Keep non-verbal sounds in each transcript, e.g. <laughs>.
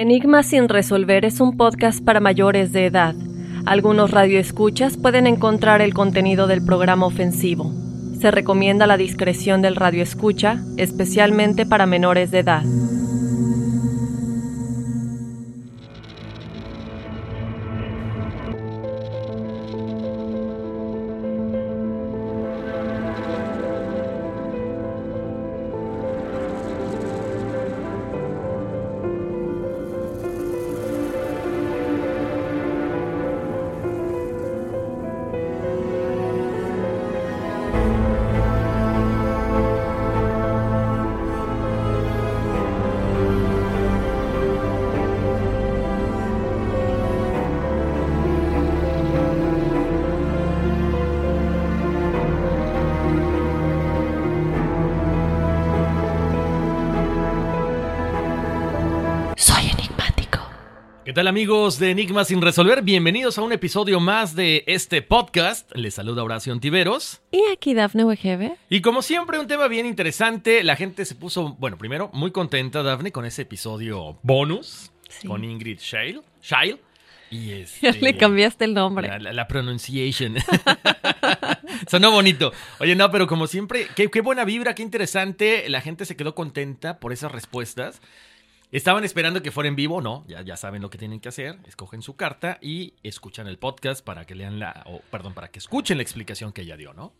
Enigma sin resolver es un podcast para mayores de edad. Algunos radioescuchas pueden encontrar el contenido del programa ofensivo. Se recomienda la discreción del radioescucha, especialmente para menores de edad. Tal amigos de Enigmas sin resolver? Bienvenidos a un episodio más de este podcast. Les saluda Horacio Antiveros. Y aquí Dafne Wegebe. Y como siempre, un tema bien interesante. La gente se puso, bueno, primero, muy contenta, Dafne, con ese episodio bonus con Ingrid Shale. Shale. Y este, <laughs> Ya le cambiaste el nombre. La, la- la pronunciation. <laughs> Sonó bonito. Oye, no, pero como siempre, qué, qué buena vibra, qué interesante. La gente se quedó contenta por esas respuestas. Estaban esperando que fuera en vivo, no, ya, ya saben lo que tienen que hacer, escogen su carta y escuchan el podcast para que lean la, o perdón, para que escuchen la explicación que ella dio, ¿no?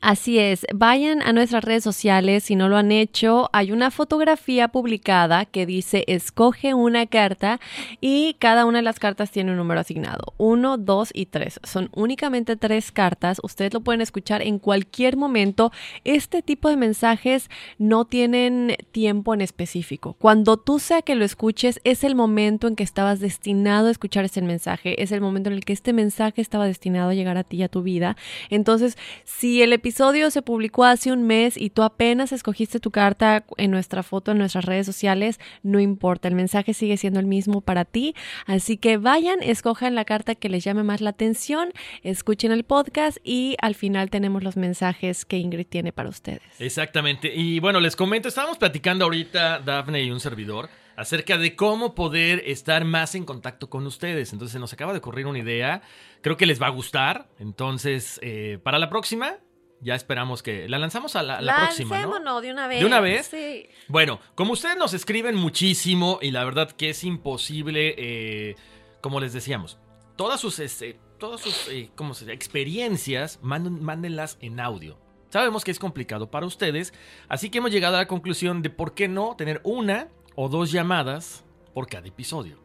Así es, vayan a nuestras redes sociales si no lo han hecho. Hay una fotografía publicada que dice escoge una carta y cada una de las cartas tiene un número asignado. Uno, dos y tres. Son únicamente tres cartas. Ustedes lo pueden escuchar en cualquier momento. Este tipo de mensajes no tienen tiempo en específico. Cuando tú sea que lo escuches, es el momento en que estabas destinado a escuchar ese mensaje. Es el momento en el que este mensaje estaba destinado a llegar a ti y a tu vida. Entonces, si el episodio se publicó hace un mes y tú apenas escogiste tu carta en nuestra foto, en nuestras redes sociales, no importa, el mensaje sigue siendo el mismo para ti. Así que vayan, escojan la carta que les llame más la atención, escuchen el podcast y al final tenemos los mensajes que Ingrid tiene para ustedes. Exactamente. Y bueno, les comento, estábamos platicando ahorita, Dafne y un servidor, acerca de cómo poder estar más en contacto con ustedes. Entonces se nos acaba de ocurrir una idea, creo que les va a gustar. Entonces, eh, para la próxima, ya esperamos que la lanzamos a la, la próxima. ¿no? De una vez. ¿De una vez? Sí. Bueno, como ustedes nos escriben muchísimo y la verdad que es imposible, eh, como les decíamos, todas sus, este, todas sus eh, ¿cómo se dice? experiencias, manden- mándenlas en audio. Sabemos que es complicado para ustedes, así que hemos llegado a la conclusión de por qué no tener una o dos llamadas por cada episodio.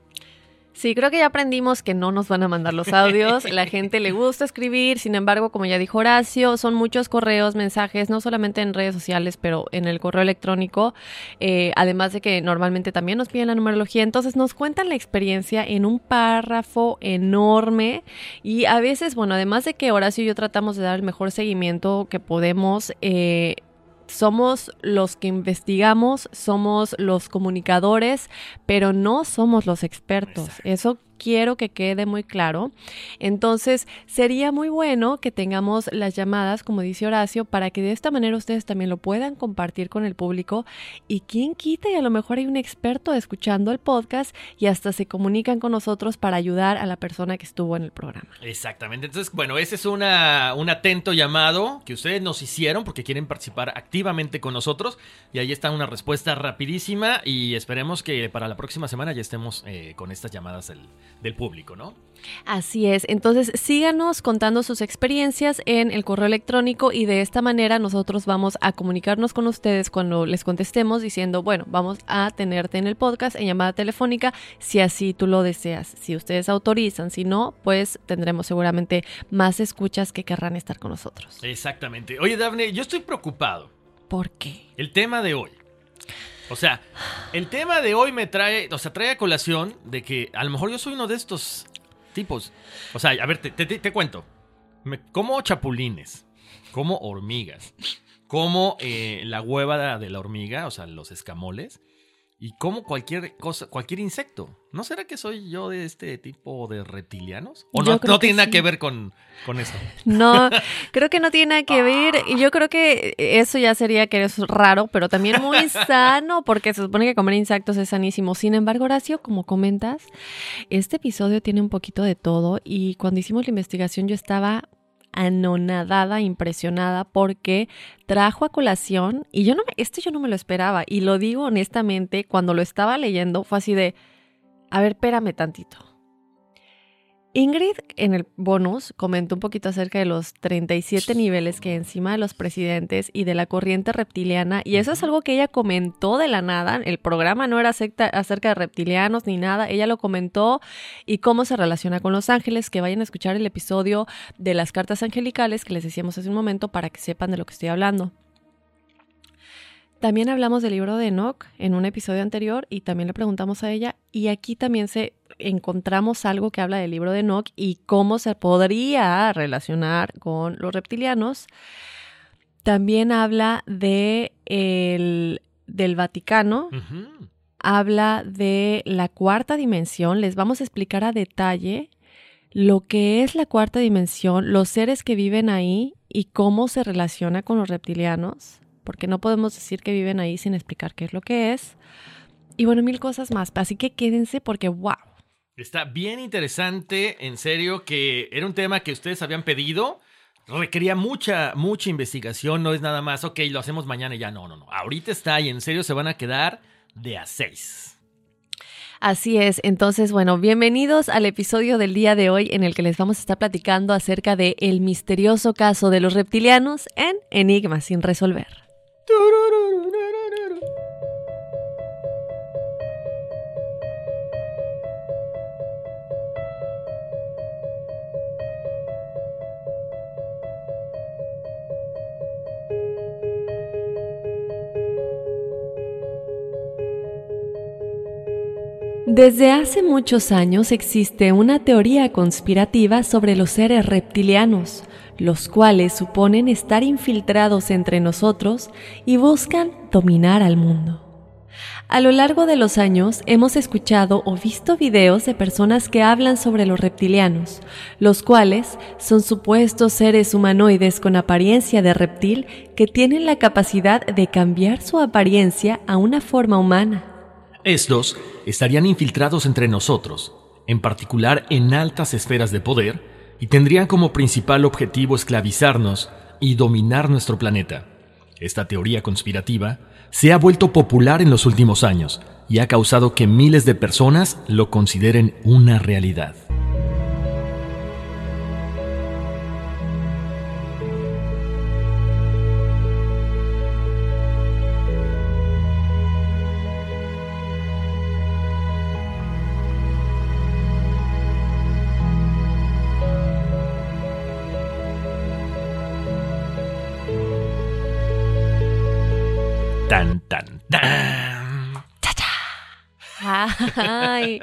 Sí, creo que ya aprendimos que no nos van a mandar los audios. La gente le gusta escribir, sin embargo, como ya dijo Horacio, son muchos correos, mensajes, no solamente en redes sociales, pero en el correo electrónico. Eh, además de que normalmente también nos piden la numerología. Entonces nos cuentan la experiencia en un párrafo enorme. Y a veces, bueno, además de que Horacio y yo tratamos de dar el mejor seguimiento que podemos, eh, somos los que investigamos, somos los comunicadores, pero no somos los expertos. Eso quiero que quede muy claro. Entonces, sería muy bueno que tengamos las llamadas, como dice Horacio, para que de esta manera ustedes también lo puedan compartir con el público y quien quita y a lo mejor hay un experto escuchando el podcast y hasta se comunican con nosotros para ayudar a la persona que estuvo en el programa. Exactamente. Entonces, bueno, ese es una, un atento llamado que ustedes nos hicieron porque quieren participar activamente con nosotros y ahí está una respuesta rapidísima y esperemos que para la próxima semana ya estemos eh, con estas llamadas del, del público, ¿no? Así es. Entonces, síganos contando sus experiencias en el correo electrónico y de esta manera nosotros vamos a comunicarnos con ustedes cuando les contestemos diciendo, bueno, vamos a tenerte en el podcast en llamada telefónica si así tú lo deseas. Si ustedes autorizan, si no, pues tendremos seguramente más escuchas que querrán estar con nosotros. Exactamente. Oye, Dafne, yo estoy preocupado. ¿Por qué? El tema de hoy. O sea, el tema de hoy me trae, o sea, trae a colación de que a lo mejor yo soy uno de estos tipos. O sea, a ver, te, te- te cuento. Me, como chapulines, como hormigas, como eh, la hueva de la hormiga, o sea, los escamoles, y como cualquier cosa, cualquier insecto. ¿No será que soy yo de este tipo de reptilianos? ¿O no, no tiene nada sí. que ver con, con eso? No, <laughs> creo que no tiene nada que ver. Y yo creo que eso ya sería que es raro, pero también muy <laughs> sano, porque se supone que comer insectos es sanísimo. Sin embargo, Horacio, como comentas, este episodio tiene un poquito de todo. Y cuando hicimos la investigación, yo estaba anonadada, impresionada, porque trajo a colación, y yo no me, esto yo no me lo esperaba, y lo digo honestamente, cuando lo estaba leyendo, fue así de, a ver, espérame tantito. Ingrid en el bonus comentó un poquito acerca de los 37 niveles que hay encima de los presidentes y de la corriente reptiliana y eso es algo que ella comentó de la nada, el programa no era acerca, acerca de reptilianos ni nada, ella lo comentó y cómo se relaciona con los ángeles, que vayan a escuchar el episodio de las cartas angelicales que les decíamos hace un momento para que sepan de lo que estoy hablando. También hablamos del libro de Enoch en un episodio anterior y también le preguntamos a ella y aquí también se encontramos algo que habla del libro de Enoch y cómo se podría relacionar con los reptilianos. También habla de el, del Vaticano, habla de la cuarta dimensión. Les vamos a explicar a detalle lo que es la cuarta dimensión, los seres que viven ahí y cómo se relaciona con los reptilianos, porque no podemos decir que viven ahí sin explicar qué es lo que es. Y bueno, mil cosas más. Así que quédense porque, wow. Está bien interesante, en serio, que era un tema que ustedes habían pedido. Requería mucha, mucha investigación, no es nada más, ok, lo hacemos mañana y ya, no, no, no. Ahorita está y en serio se van a quedar de a seis. Así es, entonces bueno, bienvenidos al episodio del día de hoy en el que les vamos a estar platicando acerca de el misterioso caso de los reptilianos en Enigma sin resolver. Desde hace muchos años existe una teoría conspirativa sobre los seres reptilianos, los cuales suponen estar infiltrados entre nosotros y buscan dominar al mundo. A lo largo de los años hemos escuchado o visto videos de personas que hablan sobre los reptilianos, los cuales son supuestos seres humanoides con apariencia de reptil que tienen la capacidad de cambiar su apariencia a una forma humana. Estos estarían infiltrados entre nosotros, en particular en altas esferas de poder, y tendrían como principal objetivo esclavizarnos y dominar nuestro planeta. Esta teoría conspirativa se ha vuelto popular en los últimos años y ha causado que miles de personas lo consideren una realidad. Tan, tan, tan. Ay,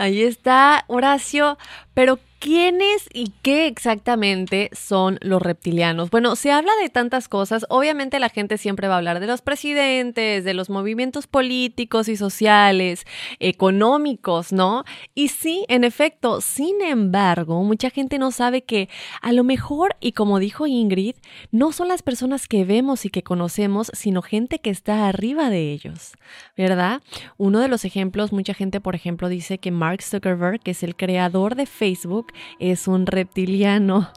ahí está Horacio. Pero, ¿Quiénes y qué exactamente son los reptilianos? Bueno, se habla de tantas cosas. Obviamente la gente siempre va a hablar de los presidentes, de los movimientos políticos y sociales, económicos, ¿no? Y sí, en efecto, sin embargo, mucha gente no sabe que a lo mejor, y como dijo Ingrid, no son las personas que vemos y que conocemos, sino gente que está arriba de ellos, ¿verdad? Uno de los ejemplos, mucha gente, por ejemplo, dice que Mark Zuckerberg, que es el creador de Facebook, es un reptiliano.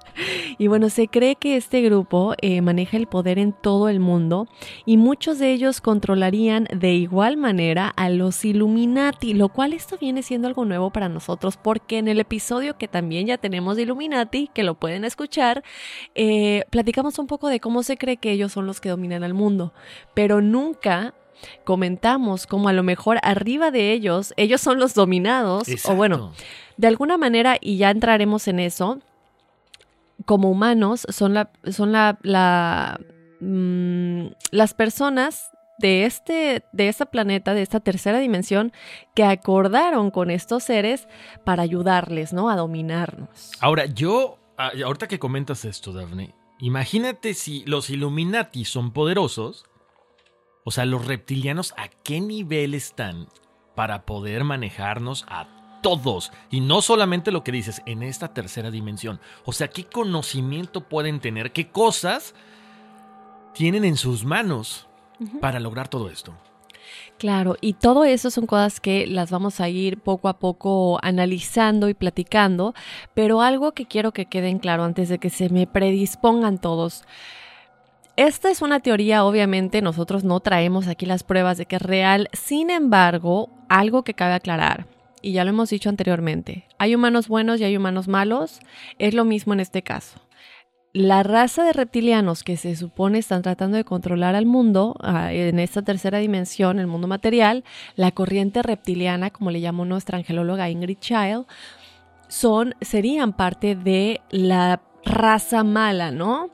Y bueno, se cree que este grupo eh, maneja el poder en todo el mundo y muchos de ellos controlarían de igual manera a los Illuminati, lo cual esto viene siendo algo nuevo para nosotros porque en el episodio que también ya tenemos de Illuminati, que lo pueden escuchar, eh, platicamos un poco de cómo se cree que ellos son los que dominan al mundo, pero nunca comentamos como a lo mejor arriba de ellos, ellos son los dominados, o bueno, de alguna manera, y ya entraremos en eso, como humanos son la, son la, mm, las personas de este, de planeta, de esta tercera dimensión, que acordaron con estos seres para ayudarles, ¿no? A dominarnos. Ahora, yo, ah, ahorita que comentas esto, Daphne, imagínate si los Illuminati son poderosos, o sea, los reptilianos, ¿a qué nivel están para poder manejarnos a todos. Y no solamente lo que dices, en esta tercera dimensión. O sea, ¿qué conocimiento pueden tener? ¿Qué cosas tienen en sus manos para lograr todo esto? Claro, y todo eso son cosas que las vamos a ir poco a poco analizando y platicando, pero algo que quiero que queden claro antes de que se me predispongan todos. Esta es una teoría, obviamente nosotros no traemos aquí las pruebas de que es real, sin embargo, algo que cabe aclarar y ya lo hemos dicho anteriormente, hay humanos buenos y hay humanos malos, es lo mismo en este caso. La raza de reptilianos que se supone están tratando de controlar al mundo ah, en esta tercera dimensión, el mundo material, la corriente reptiliana, como le llamó nuestra angelóloga Ingrid Child, son, serían parte de la raza mala, ¿no?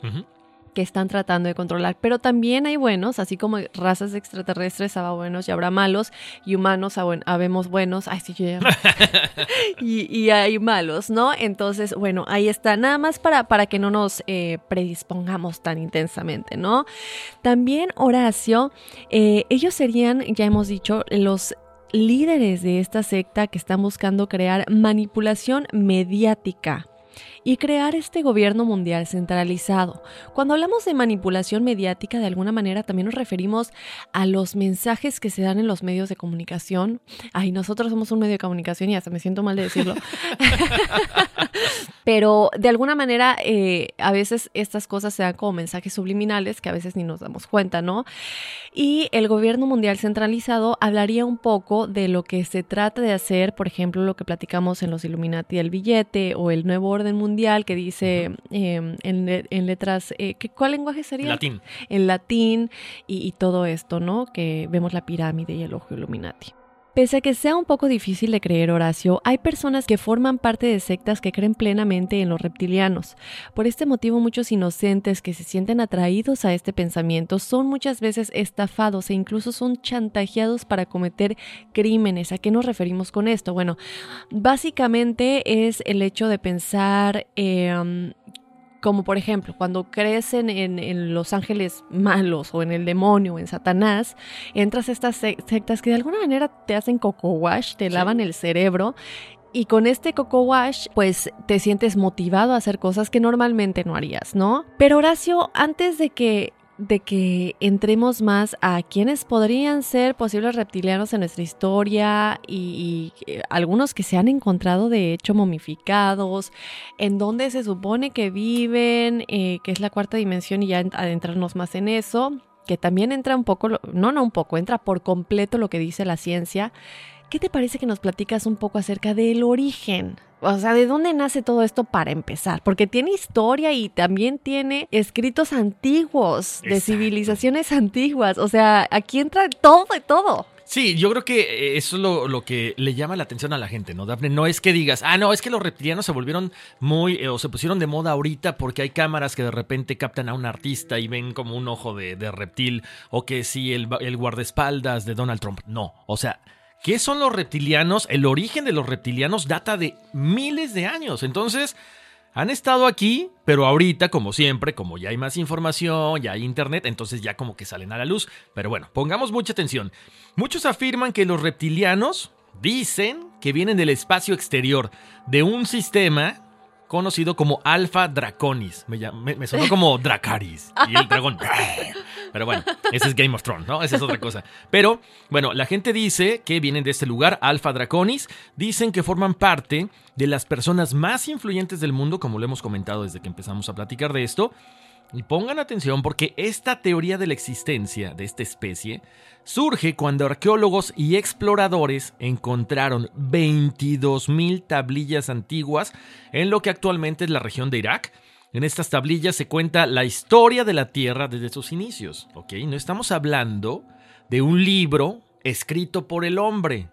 Que están tratando de controlar. Pero también hay buenos, así como razas extraterrestres habrá buenos y habrá malos, y humanos habemos buenos, ay, sí, <laughs> y, hay malos, ¿no? Entonces, bueno, ahí está, nada más para, para que no nos eh, predispongamos tan intensamente, ¿no? También Horacio, eh, ellos serían, ya hemos dicho, los líderes de esta secta que están buscando crear manipulación mediática y crear este gobierno mundial centralizado. Cuando hablamos de manipulación mediática, de alguna manera también nos referimos a los mensajes que se dan en los medios de comunicación. Ay, nosotros somos un medio de comunicación y hasta me siento mal de decirlo. <laughs> Pero de alguna manera, eh, a veces estas cosas se dan como mensajes subliminales que a veces ni nos damos cuenta, ¿no? Y el gobierno mundial centralizado hablaría un poco de lo que se trata de hacer, por ejemplo, lo que platicamos en los Illuminati del billete o el nuevo orden mundial que dice em, en, letras, eh, ¿cuál lenguaje sería? Latín. En latín y, y todo esto, ¿no? Que vemos la pirámide y el ojo Illuminati. Pese a que sea un poco difícil de creer, Horacio, hay personas que forman parte de sectas que creen plenamente en los reptilianos. Por este motivo, muchos inocentes que se sienten atraídos a este pensamiento son muchas veces estafados e incluso son chantajeados para cometer crímenes. ¿A qué nos referimos con esto? Bueno, básicamente es el hecho de pensar eh, como por ejemplo, cuando crecen en, los ángeles malos o en el demonio o en Satanás, entras a estas sectas que de alguna manera te hacen coco wash, te lavan el cerebro y con este coco wash, pues te sientes motivado a hacer cosas que normalmente no harías, ¿no? Pero Horacio, antes de que de que entremos más a quienes podrían ser posibles reptilianos en nuestra historia y, eh, algunos que se han encontrado de hecho momificados, en donde se supone que viven, eh, que es la cuarta dimensión y ya adentrarnos más en eso, que también entra un poco, no, no un poco, entra por completo lo que dice la ciencia. ¿Qué te parece que nos platicas un poco acerca del origen o sea, ¿de dónde nace todo esto para empezar? Porque tiene historia y también tiene escritos antiguos de civilizaciones antiguas. O sea, aquí entra todo y todo. Sí, yo creo que eh, eso es lo, que le llama la atención a la gente, ¿no, Daphne? No es que digas, ah, no, es que los reptilianos se volvieron muy, eh, o se pusieron de moda ahorita porque hay cámaras que de repente captan a un artista y ven como un ojo de, reptil, o que sí, el, el guardaespaldas de Donald Trump. No, o sea, ¿Qué son los reptilianos? El origen de los reptilianos data de miles de años. Entonces, han estado aquí, pero ahorita, como siempre, como ya hay más información, ya hay internet, entonces ya como que salen a la luz. Pero bueno, pongamos mucha atención. Muchos afirman que los reptilianos dicen que vienen del espacio exterior, de un sistema conocido como Alpha Draconis. Me, me- me sonó como Dracaris y el dragón. <laughs> Pero bueno, ese es Game of Thrones, ¿no? Esa es otra cosa. Pero bueno, la gente dice que vienen de este lugar, Alpha Draconis. Dicen que forman parte de las personas más influyentes del mundo, como lo hemos comentado desde que empezamos a platicar de esto. Y pongan atención porque esta teoría de la existencia de esta especie surge cuando arqueólogos y exploradores encontraron 22.000 tablillas antiguas en lo que actualmente es la región de Irak. En estas tablillas se cuenta la historia de la Tierra desde sus inicios, ¿ok? No estamos hablando de un libro escrito por el hombre.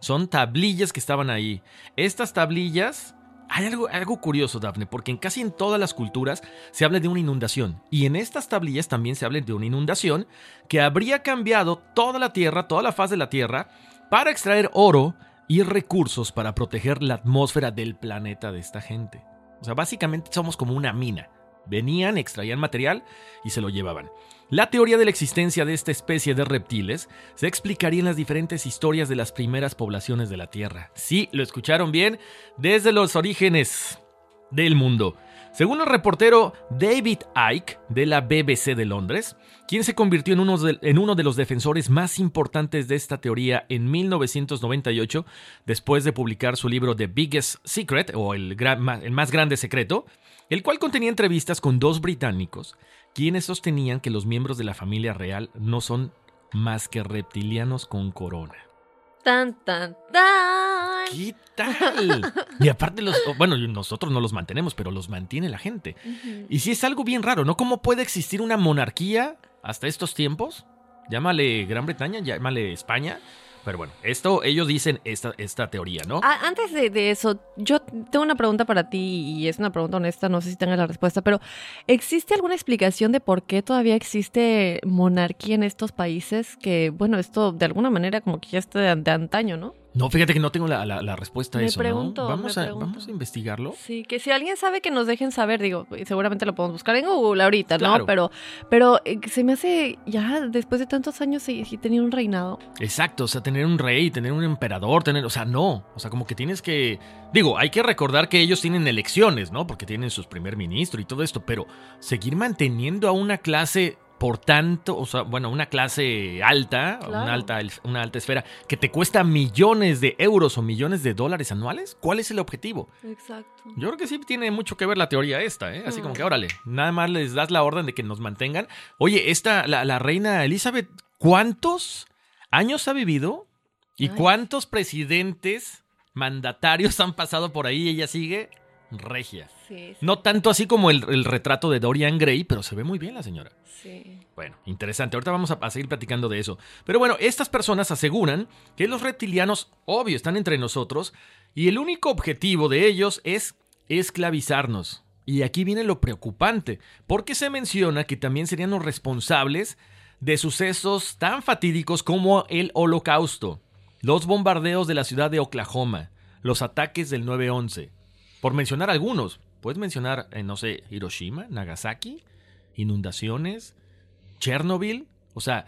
Son tablillas que estaban ahí. Estas tablillas hay algo, algo curioso, Dafne, porque en casi en todas las culturas se habla de una inundación. Y en estas tablillas también se habla de una inundación que habría cambiado toda la tierra, toda la faz de la tierra, para extraer oro y recursos para proteger la atmósfera del planeta de esta gente. O sea, básicamente somos como una mina. Venían, extraían material y se lo llevaban. La teoría de la existencia de esta especie de reptiles se explicaría en las diferentes historias de las primeras poblaciones de la Tierra. Sí, lo escucharon bien, desde los orígenes del mundo. Según el reportero David Icke de la BBC de Londres, quien se convirtió en uno de, en uno de los defensores más importantes de esta teoría en 1998, después de publicar su libro The Biggest Secret, o el, gran- ma- el más grande secreto, el cual contenía entrevistas con dos británicos, quienes sostenían que los miembros de la familia real no son más que reptilianos con corona. Tan, tan, tan. ¿Qué tal? Y aparte los, bueno, nosotros no los mantenemos, pero los mantiene la gente. Y sí es algo bien raro, ¿no? ¿Cómo puede existir una monarquía hasta estos tiempos? Llámale Gran Bretaña, llámale España. Pero bueno, esto ellos dicen esta, esta teoría, ¿no? Antes de, eso, yo tengo una pregunta para ti y es una pregunta honesta, no sé si tengas la respuesta, pero ¿existe alguna explicación de por qué todavía existe monarquía en estos países? Que, bueno, esto de alguna manera como que ya está de antaño, ¿no? No, fíjate que no tengo la, la- la respuesta a Me eso, pregunto, ¿no? Vamos, me a, pregunto. vamos a investigarlo. Sí, que si alguien sabe que nos dejen saber, digo, seguramente lo podemos buscar en Google ahorita, ¿no? Pero, pero eh, se me hace, ya después de tantos años, sí, sí tenía un reinado. Exacto, o sea, tener un rey, tener un emperador, tener, o sea, no, o sea, como que tienes que, digo, hay que recordar que ellos tienen elecciones, ¿no? Porque tienen sus primer ministro y todo esto, pero seguir manteniendo a una clase por tanto, o sea, bueno, una clase alta, Claro. una alta, una alta esfera, que te cuesta millones de euros o millones de dólares anuales, ¿cuál es el objetivo? Exacto. Yo creo que sí tiene mucho que ver la teoría esta, ¿eh? Así como Mm. que, órale, nada más les das la orden de que nos mantengan. Oye, esta, la, la reina Elizabeth, ¿cuántos años ha vivido? ¿Y Ay. cuántos presidentes mandatarios han pasado por ahí y ella sigue regia? Sí, sí. No tanto así como el, el retrato de Dorian Gray, pero se ve muy bien la señora. sí. Bueno, interesante. Ahorita vamos a, a seguir platicando de eso. Pero bueno, estas personas aseguran que los reptilianos, obvio, están entre nosotros y el único objetivo de ellos es esclavizarnos. Y aquí viene lo preocupante, porque se menciona que también serían los responsables de sucesos tan fatídicos como el Holocausto, los bombardeos de la ciudad de Oklahoma, los ataques del 9-11. Por mencionar algunos, puedes mencionar, eh, no sé, Hiroshima, Nagasaki, inundaciones, Chernobyl. O sea,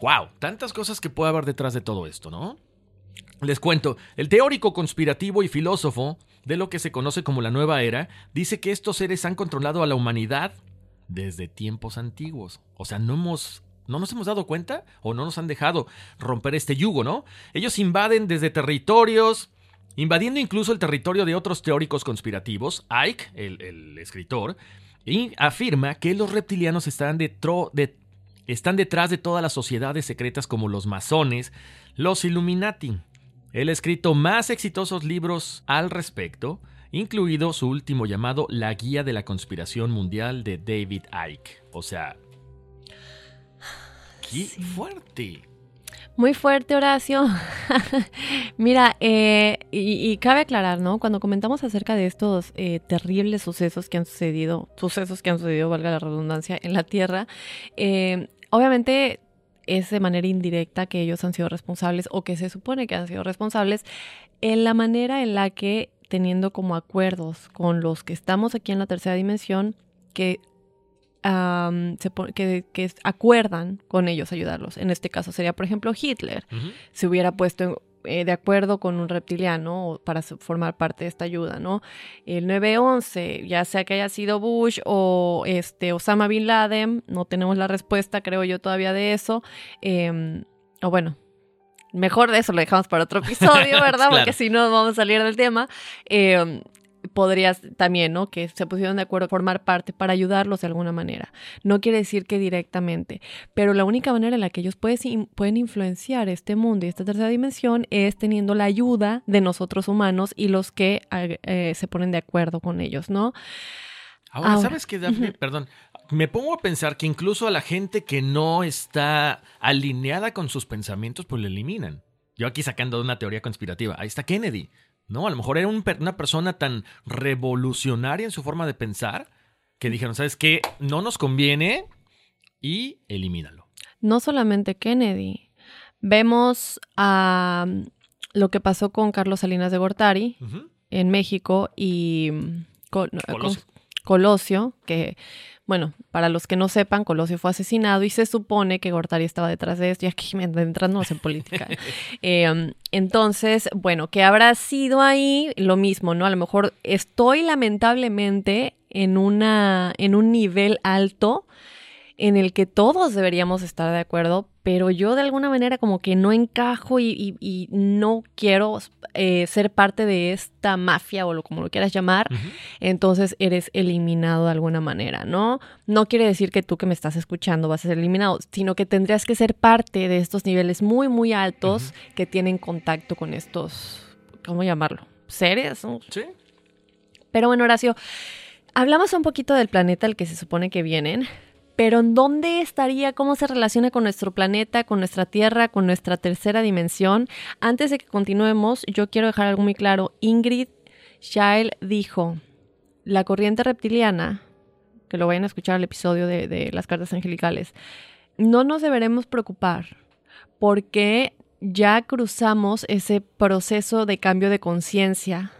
wow, tantas cosas que puede haber detrás de todo esto, ¿no? Les cuento, el teórico conspirativo y filósofo de lo que se conoce como la nueva era dice que estos seres han controlado a la humanidad desde tiempos antiguos. O sea, no hemos no nos hemos dado cuenta o no nos han dejado romper este yugo, ¿no? Ellos invaden desde territorios, invadiendo incluso el territorio de otros teóricos conspirativos. Ike, el, el escritor, y afirma que los reptilianos están, detro- de- están detrás de todas las sociedades secretas como los masones, los Illuminati. Él ha escrito más exitosos libros al respecto, incluido su último llamado La Guía de la Conspiración Mundial de David Icke. O sea, qué fuerte. Muy fuerte, Horacio. <laughs> Mira, eh, y, cabe aclarar, ¿no? Cuando comentamos acerca de estos eh, terribles sucesos que han sucedido, sucesos que han sucedido, valga la redundancia, en la Tierra, eh, obviamente es de manera indirecta que ellos han sido responsables o que se supone que han sido responsables en la manera en la que teniendo como acuerdos con los que estamos aquí en la tercera dimensión que, se, que, que, acuerdan con ellos ayudarlos. En este caso sería, por ejemplo, Hitler. Se hubiera puesto eh, de acuerdo con un reptiliano para formar parte de esta ayuda, ¿no? El 9-11, ya sea que haya sido Bush o este, Osama Bin Laden, no tenemos la respuesta, creo yo, todavía de eso. Em, o bueno, mejor de eso lo dejamos para otro episodio, <laughs> ¿verdad? Porque si no vamos a salir del tema. Eh, podrías también, ¿no? Que se pusieron de acuerdo a formar parte para ayudarlos de alguna manera. No quiere decir que directamente, pero la única manera en la que ellos pueden influenciar este mundo y esta tercera dimensión es teniendo la ayuda de nosotros humanos y los que eh, se ponen de acuerdo con ellos, ¿no? Ahora, ¿sabes qué, Perdón, me pongo a pensar que incluso a la gente que no está alineada con sus pensamientos, pues lo eliminan. Yo aquí sacando una teoría conspirativa. Ahí está Kennedy. ¿No? A lo mejor era una persona tan revolucionaria en su forma de pensar que dijeron, ¿sabes qué? No nos conviene y elimínalo. No solamente Kennedy. Vemos a lo que pasó con Carlos Salinas de Gortari en México y Colosio, que bueno, para los que no sepan, Colosio fue asesinado y se supone que Gortari estaba detrás de esto, y aquí entrándonos en política. <laughs> Em, entonces, bueno, ¿qué habrá sido ahí? Lo mismo, ¿no? A lo mejor estoy lamentablemente en, una, en un nivel alto en el que todos deberíamos estar de acuerdo, pero yo de alguna manera como que no encajo y, no quiero eh, ser parte de esta mafia o lo como lo quieras llamar, entonces eres eliminado de alguna manera, ¿no? No quiere decir que tú que me estás escuchando vas a ser eliminado, sino que tendrías que ser parte de estos niveles muy, muy altos que tienen contacto con estos, ¿cómo llamarlo? ¿Seres? Sí. Pero bueno, Horacio, hablamos un poquito del planeta al que se supone que vienen pero ¿en dónde estaría? ¿Cómo se relaciona con nuestro planeta, con nuestra Tierra, con nuestra tercera dimensión? Antes de que continuemos, yo quiero dejar algo muy claro. Ingrid Shail dijo, la corriente reptiliana, que lo vayan a escuchar el episodio de, las cartas angelicales, no nos deberemos preocupar porque ya cruzamos ese proceso de cambio de conciencia,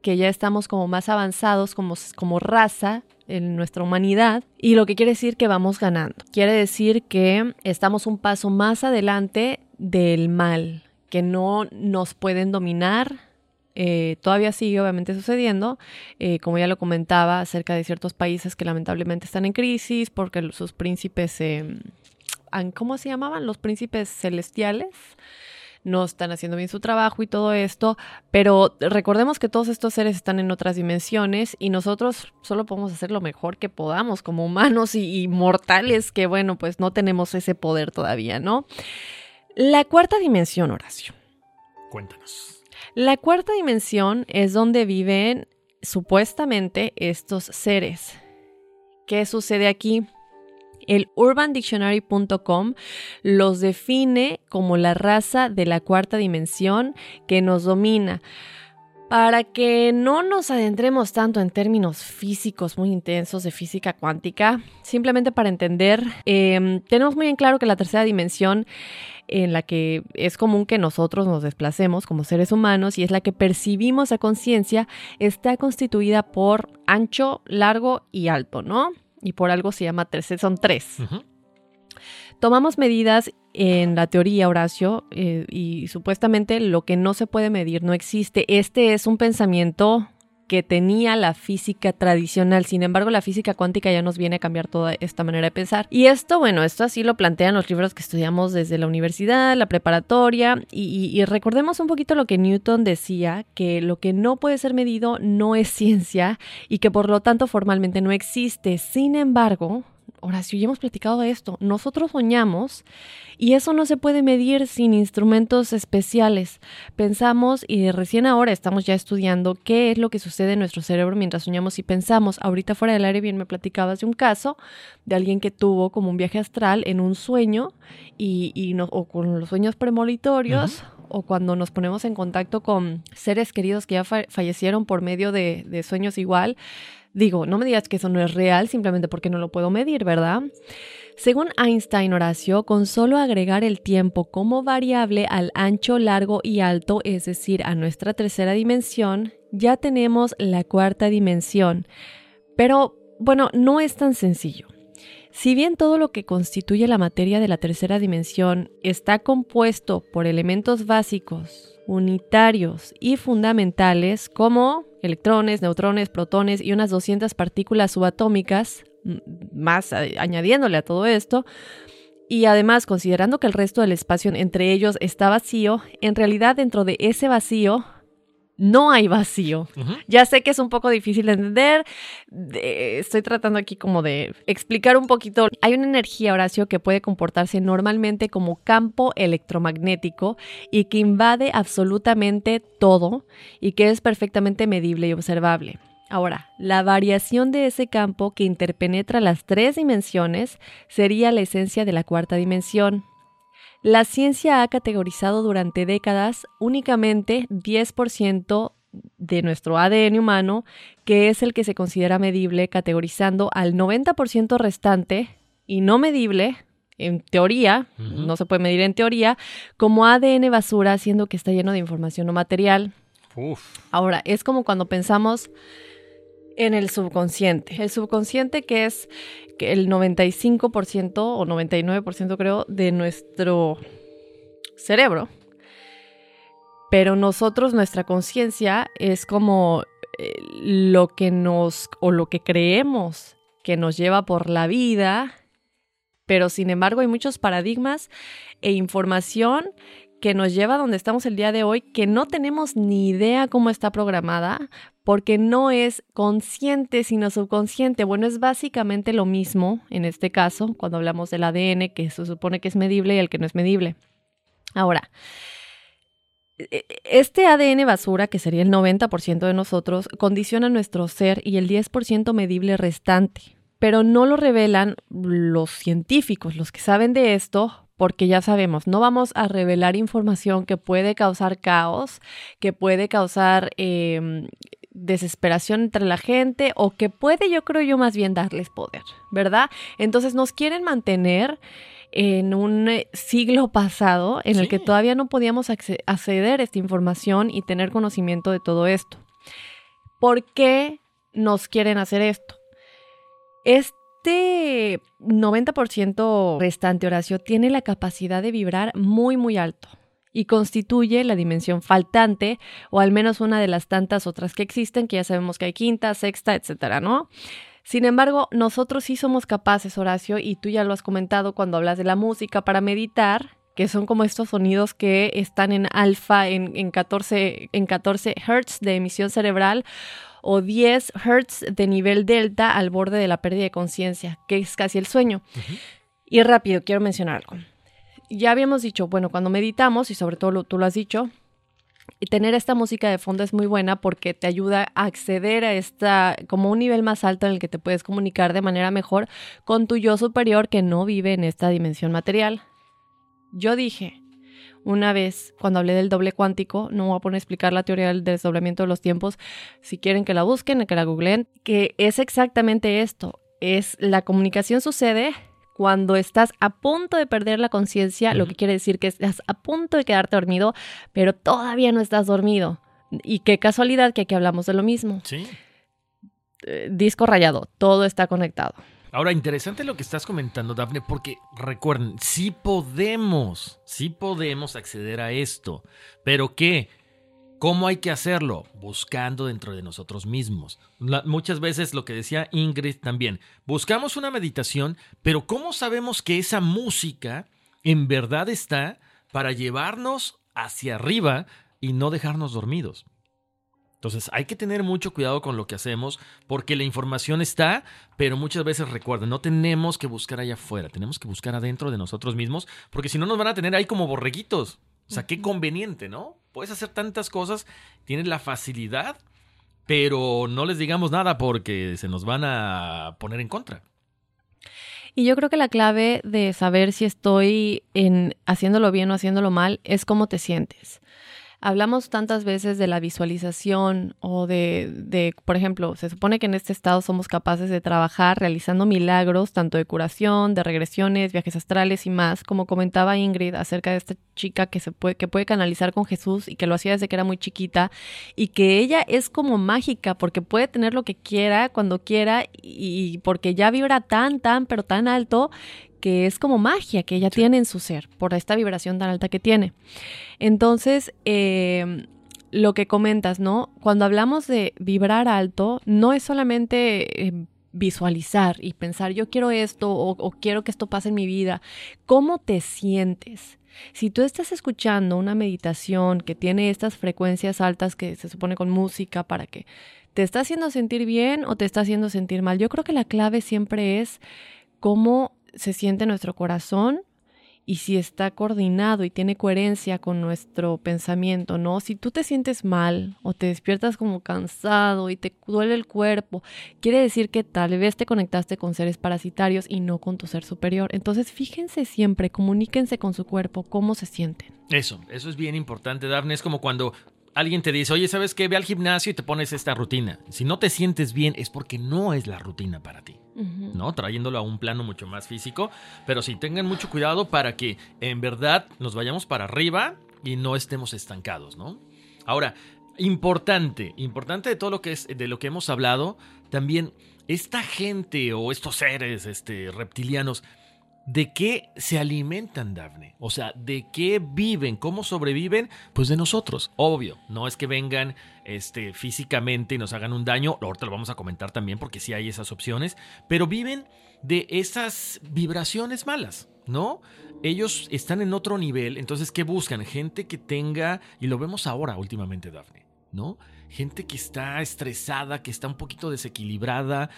que ya estamos como más avanzados como, como raza en nuestra humanidad y lo que quiere decir que vamos ganando. Quiere decir que estamos un paso más adelante del mal, que no nos pueden dominar. Eh, todavía sigue obviamente sucediendo, eh, como ya lo comentaba, acerca de ciertos países que lamentablemente están en crisis porque sus príncipes, ¿cómo se llamaban? Los príncipes celestiales no están haciendo bien su trabajo y todo esto, pero recordemos que todos estos seres están en otras dimensiones y nosotros solo podemos hacer lo mejor que podamos como humanos y, mortales que, bueno, pues no tenemos ese poder todavía, ¿no? La cuarta dimensión, Horacio. Cuéntanos. La cuarta dimensión es donde viven supuestamente estos seres. ¿Qué sucede aquí? El urbandictionary.com los define como la raza de la cuarta dimensión que nos domina. Para que no nos adentremos tanto en términos físicos muy intensos de física cuántica, simplemente para entender, em, tenemos muy en claro que la tercera dimensión en la que es común que nosotros nos desplacemos como seres humanos y es la que percibimos a conciencia, está constituida por ancho, largo y alto, ¿no? Y por algo se llama tres, son tres. Tomamos medidas en la teoría, Horacio, eh, y supuestamente lo que no se puede medir no existe. Este es un pensamiento que tenía la física tradicional. Sin embargo, la física cuántica ya nos viene a cambiar toda esta manera de pensar. Y esto, bueno, esto así lo plantean los libros que estudiamos desde la universidad, la preparatoria, y, y recordemos un poquito lo que Newton decía, que lo que no puede ser medido no es ciencia y que por lo tanto formalmente no existe. Sin embargo, Horacio, ya hemos platicado de esto. Nosotros soñamos y eso no se puede medir sin instrumentos especiales. Pensamos y recién ahora estamos ya estudiando qué es lo que sucede en nuestro cerebro mientras soñamos y pensamos. Ahorita fuera del aire bien me platicabas de un caso de alguien que tuvo como un viaje astral en un sueño y, o con los sueños premonitorios. o cuando nos ponemos en contacto con seres queridos que ya fallecieron por medio de, de sueños igual, Digo, no me digas que eso no es real simplemente porque no lo puedo medir, ¿verdad? Según Einstein, Horacio, con solo agregar el tiempo como variable al ancho, largo y alto, es decir, a nuestra tercera dimensión, ya tenemos la cuarta dimensión. Pero, bueno, no es tan sencillo. Si bien todo lo que constituye la materia de la tercera dimensión está compuesto por elementos básicos, unitarios y fundamentales como electrones, neutrones, protones y unas 200 partículas subatómicas, más añadiéndole a todo esto, y además considerando que el resto del espacio entre ellos está vacío, en realidad dentro de ese vacío no hay vacío. Ya sé que es un poco difícil de entender. estoy tratando aquí como de explicar un poquito. Hay una energía, Horacio, que puede comportarse normalmente como campo electromagnético y que invade absolutamente todo y que es perfectamente medible y observable. Ahora, la variación de ese campo que interpenetra las tres dimensiones sería la esencia de la cuarta dimensión. La ciencia ha categorizado durante décadas únicamente 10% de nuestro ADN humano, que es el que se considera medible, categorizando al 90% restante y no medible, en teoría, no se puede medir en teoría, como ADN basura, siendo que está lleno de información no material. Ahora, es como cuando pensamos en el subconsciente. El subconsciente que es el 95% o 99% creo de nuestro cerebro. Pero nosotros, nuestra conciencia es como eh, lo que nos o lo que creemos que nos lleva por la vida, pero sin embargo hay muchos paradigmas e información que nos lleva a donde estamos el día de hoy, que no tenemos ni idea cómo está programada, porque no es consciente, sino subconsciente. Bueno, es básicamente lo mismo en este caso, cuando hablamos del ADN, que se supone que es medible y el que no es medible. Ahora, e, este ADN basura, que sería el 90% de nosotros, condiciona nuestro ser y el 10% medible restante. Pero no lo revelan los científicos, los que saben de esto, porque ya sabemos, no vamos a revelar información que puede causar caos, que puede causar em, desesperación entre la gente o que puede, yo creo yo, más bien darles poder, ¿verdad? Entonces nos quieren mantener en un eh, siglo pasado en el que todavía no podíamos acceder a esta información y tener conocimiento de todo esto. ¿Por qué nos quieren hacer esto? Es este 90% restante, Horacio, tiene la capacidad de vibrar muy, muy alto y constituye la dimensión faltante o al menos una de las tantas otras que existen, que ya sabemos que hay quinta, sexta, etcétera, ¿no? Sin embargo, nosotros sí somos capaces, Horacio, y tú ya lo has comentado cuando hablas de la música para meditar, que son como estos sonidos que están en alfa en, en 14, en 14 hertz de emisión cerebral o 10 Hz de nivel delta al borde de la pérdida de conciencia, que es casi el sueño. Y rápido, quiero mencionar algo. Ya habíamos dicho, bueno, cuando meditamos, y sobre todo tú lo has dicho, tener esta música de fondo es muy buena porque te ayuda a acceder a esta, como un nivel más alto en el que te puedes comunicar de manera mejor con tu yo superior que no vive en esta dimensión material. Yo dije, una vez cuando hablé del doble cuántico, no voy a poner a explicar la teoría del desdoblamiento de los tiempos, si quieren que la busquen, que la googleen, que es exactamente esto, es la comunicación sucede cuando estás a punto de perder la conciencia, lo que quiere decir que estás a punto de quedarte dormido, pero todavía no estás dormido. Y qué casualidad que aquí hablamos de lo mismo. Sí. Eh, disco rayado, todo está conectado. Ahora, interesante lo que estás comentando, Dafne, porque recuerden, sí podemos, sí podemos acceder a esto, pero ¿qué? ¿Cómo hay que hacerlo? Buscando dentro de nosotros mismos. muchas veces lo que decía Ingrid también, buscamos una meditación, pero ¿cómo sabemos que esa música en verdad está para llevarnos hacia arriba y no dejarnos dormidos? Entonces hay que tener mucho cuidado con lo que hacemos porque la información está, pero muchas veces recuerden, no tenemos que buscar allá afuera, tenemos que buscar adentro de nosotros mismos porque si no nos van a tener ahí como borreguitos. O sea, qué conveniente, ¿no? Puedes hacer tantas cosas, tienes la facilidad, pero no les digamos nada porque se nos van a poner en contra. Y yo creo que la clave de saber si estoy en haciéndolo bien o haciéndolo mal es cómo te sientes. Hablamos tantas veces de la visualización o de, de, por ejemplo, se supone que en este estado somos capaces de trabajar realizando milagros, tanto de curación, de regresiones, viajes astrales y más, como comentaba Ingrid acerca de esta chica que, se puede, que puede canalizar con Jesús y que lo hacía desde que era muy chiquita y que ella es como mágica porque puede tener lo que quiera, cuando quiera y porque ya vibra tan, tan, pero tan alto que es como magia que ella tiene en su ser por esta vibración tan alta que tiene. Entonces, em, lo que comentas, ¿no? Cuando hablamos de vibrar alto, no es solamente em, visualizar y pensar, yo quiero esto o, o quiero que esto pase en mi vida. ¿Cómo te sientes? Si tú estás escuchando una meditación que tiene estas frecuencias altas que se supone con música para que te está haciendo sentir bien o te está haciendo sentir mal, yo creo que la clave siempre es cómo se siente nuestro corazón y si está coordinado y tiene coherencia con nuestro pensamiento, ¿no? Si tú te sientes mal o te despiertas como cansado y te duele el cuerpo, quiere decir que tal vez te conectaste con seres parasitarios y no con tu ser superior. Entonces, fíjense siempre, comuníquense con su cuerpo, cómo se sienten. Eso, eso es bien importante, Daphne. Es como cuando alguien te dice, oye, ¿sabes qué? Ve al gimnasio y te pones esta rutina. Si no te sientes bien es porque no es la rutina para ti. ¿no? Trayéndolo a un plano mucho más físico. Pero sí, tengan mucho cuidado para que en verdad nos vayamos para arriba y no estemos estancados, ¿no? Ahora, importante, importante de todo lo que es, de lo que hemos hablado, también esta gente o estos seres este, reptilianos ¿De qué se alimentan, Dafne? O sea, ¿de qué viven? ¿Cómo sobreviven? Pues de nosotros, obvio. No es que vengan este, físicamente y nos hagan un daño. Ahorita lo vamos a comentar también porque sí hay esas opciones. Pero viven de esas vibraciones malas, ¿no? Ellos están en otro nivel. Entonces, ¿qué buscan? Gente que tenga, y lo vemos ahora últimamente, Dafne, ¿no? Gente que está estresada, que está un poquito desequilibrada,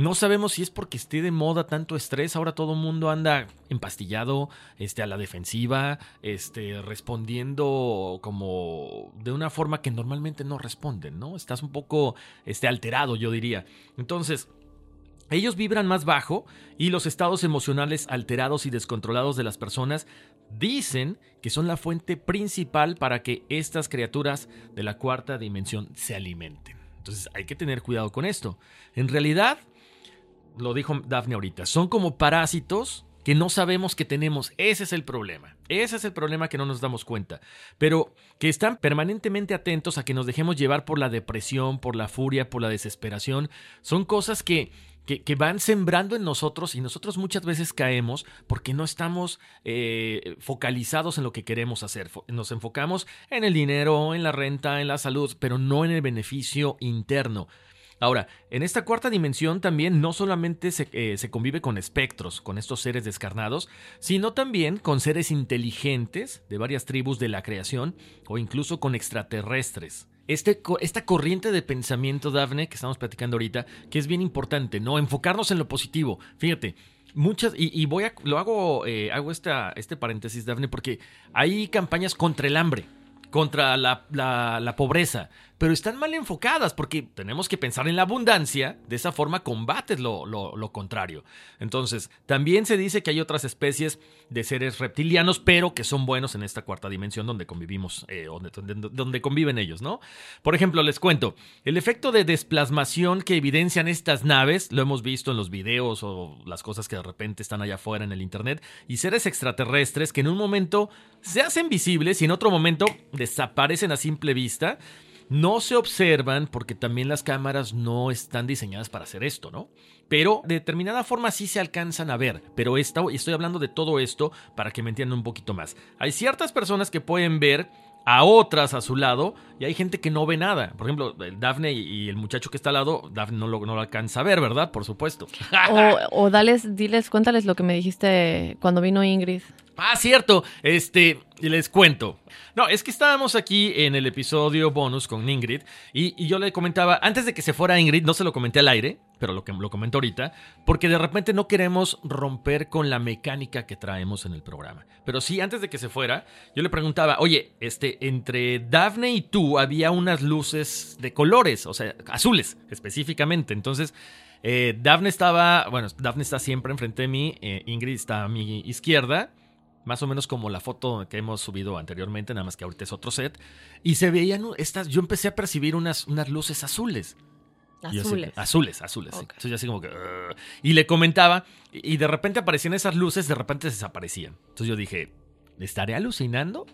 no sabemos si es porque esté de moda tanto estrés, ahora todo el mundo anda empastillado, este, a la defensiva, este, respondiendo como de una forma que normalmente no responden, ¿no? Estás un poco este, alterado, yo diría. Entonces, ellos vibran más bajo y los estados emocionales alterados y descontrolados de las personas dicen que son la fuente principal para que estas criaturas de la cuarta dimensión se alimenten. Entonces hay que tener cuidado con esto. En realidad, lo dijo Daphne ahorita, son como parásitos que no sabemos que tenemos. Ese es el problema. Ese es el problema que no nos damos cuenta. Pero que están permanentemente atentos a que nos dejemos llevar por la depresión, por la furia, por la desesperación. Son cosas que, que, van sembrando en nosotros y nosotros muchas veces caemos porque no estamos eh, focalizados en lo que queremos hacer. Nos enfocamos en el dinero, en la renta, en la salud, pero no en el beneficio interno. Ahora, en esta cuarta dimensión también no solamente eh, se, convive con espectros, con estos seres descarnados, sino también con seres inteligentes de varias tribus de la creación o incluso con extraterrestres. Este, esta corriente de pensamiento, Dafne, que estamos platicando ahorita, que es bien importante, ¿no? Enfocarnos en lo positivo. Fíjate, muchas, y, voy a, lo hago, eh, hago esta, este paréntesis, Dafne, porque hay campañas contra el hambre, contra la, la pobreza, pero están mal enfocadas porque tenemos que pensar en la abundancia, de esa forma combates lo, lo, contrario. Entonces, también se dice que hay otras especies de seres reptilianos, pero que son buenos en esta cuarta dimensión donde convivimos, eh, donde, donde, conviven ellos, ¿no? Por ejemplo, les cuento, el efecto de desplasmación que evidencian estas naves, lo hemos visto en los videos o las cosas que de repente están allá afuera en el Internet, y seres extraterrestres que en un momento se hacen visibles y en otro momento desaparecen a simple vista, no se observan porque también las cámaras no están diseñadas para hacer esto, ¿no? Pero de determinada forma sí se alcanzan a ver. Pero estoy hablando de todo esto para que me entiendan un poquito más. Hay ciertas personas que pueden ver a otras a su lado y hay gente que no ve nada. Por ejemplo, el Daphne y el muchacho que está al lado, lo, no lo alcanza a ver, ¿verdad? Por supuesto. O, o dales, diles, cuéntales lo que me dijiste cuando vino Ingrid. Ah, cierto. Este, les cuento. No, es que estábamos aquí en el episodio bonus con Ingrid y, yo le comentaba, antes de que se fuera Ingrid, no se lo comenté al aire, pero lo que lo comento ahorita, porque de repente no queremos romper con la mecánica que traemos en el programa. Pero sí, antes de que se fuera, yo le preguntaba, oye, este, entre Daphne y tú había unas luces de colores, o sea, azules específicamente. Entonces, eh, Daphne estaba, bueno, Daphne está siempre enfrente de mí, eh, Ingrid está a mi izquierda más o menos como la foto que hemos subido anteriormente, nada más que ahorita es otro set, y se veían estas, yo empecé a percibir unas, unas luces azules. Así, Azules. azules, azules. sí. Entonces yo así como que... Y le comentaba, y y de repente aparecían esas luces, de repente desaparecían. Entonces yo dije, ¿estaré alucinando?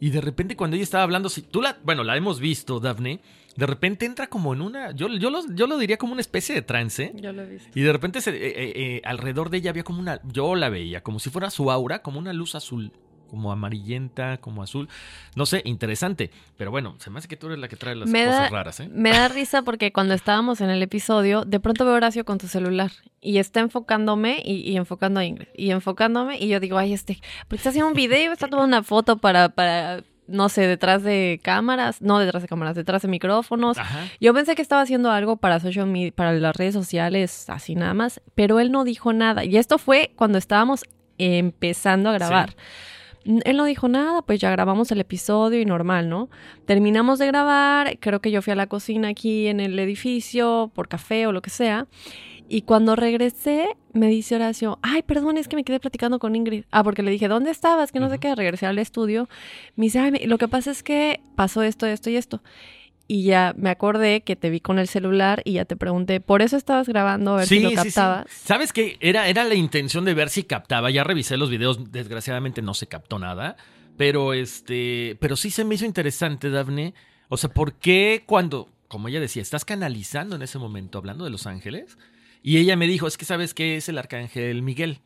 Y de repente cuando ella estaba hablando, si tú la, bueno, la hemos visto, Daphne, de repente entra como en una, yo, yo, lo, yo lo diría como una especie de trance. Yo lo he visto. Y de repente se- eh, eh, eh, alrededor de ella había como una, yo la veía, como si fuera su aura, como una luz azul, como amarillenta, como azul. No sé, interesante. Pero bueno, se me hace que tú eres la que trae las Me cosas da, raras, ¿eh? me da risa porque cuando estábamos en el episodio, de pronto veo a Horacio con tu celular y está enfocándome y, y enfocando a Ingrid y enfocándome y yo digo, ay, este, porque está haciendo un video, está tomando una foto para, para, no sé, detrás de cámaras, no detrás de cámaras, detrás de micrófonos. Ajá. Yo pensé que estaba haciendo algo para social media, para las redes sociales, así nada más, pero él no dijo nada. Y esto fue cuando estábamos empezando a grabar. Él no dijo nada, pues ya grabamos el episodio y normal, ¿no? Terminamos de grabar, creo que yo fui a la cocina aquí en el edificio por café o lo que sea. Y cuando regresé, me dice Horacio, ay, perdón, es que me quedé platicando con Ingrid. Ah, porque le dije, ¿dónde estabas? Que no sé qué, regresé al estudio. Me dice, ay, me- lo que pasa es que pasó esto, esto y esto. Y ya me acordé que te vi con el celular y ya te pregunté, ¿por eso estabas grabando a ver si lo captabas? ¿Sabes qué? Era, era la intención de ver si captaba. Ya revisé los videos, desgraciadamente no se captó nada. Pero este. Pero sí se me hizo interesante, Dafne. O sea, ¿por qué cuando, como ella decía, estás canalizando en ese momento, hablando de los ángeles? Y ella me dijo, es que sabes qué es el arcángel Miguel.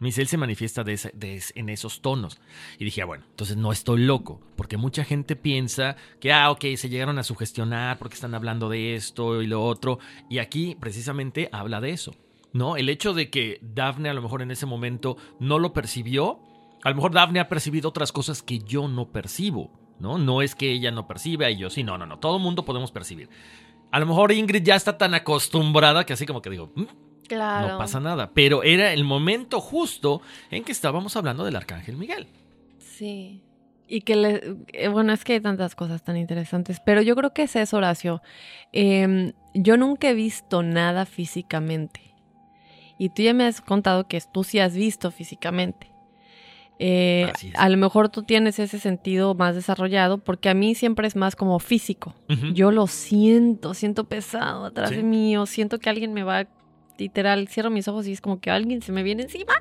Él se manifiesta de en esos tonos. Y dije, ah, bueno, entonces no estoy loco, porque mucha gente piensa que, ah, ok, se llegaron a sugestionar porque están hablando de esto y lo otro. Y aquí precisamente habla de eso, ¿no? El hecho de que Daphne a lo mejor en ese momento no lo percibió, a lo mejor Daphne ha percibido otras cosas que yo no percibo, ¿no? No es que ella no perciba y yo sí, no, no, no, todo el mundo podemos percibir. A lo mejor Ingrid ya está tan acostumbrada que así como que digo, "Mm, Claro. no pasa nada. Pero era el momento justo en que estábamos hablando del Arcángel Miguel. Sí. Y que le, eh, bueno, es que hay tantas cosas tan interesantes, pero yo creo que es eso, Horacio. Em, yo nunca he visto nada físicamente. Y tú ya me has contado que tú sí has visto físicamente. Eh, a lo mejor tú tienes ese sentido más desarrollado, porque a mí siempre es más como físico. Yo lo siento, siento pesado atrás Sí. de mí, o siento que alguien me va, literal, cierro mis ojos y es como que alguien se me viene encima.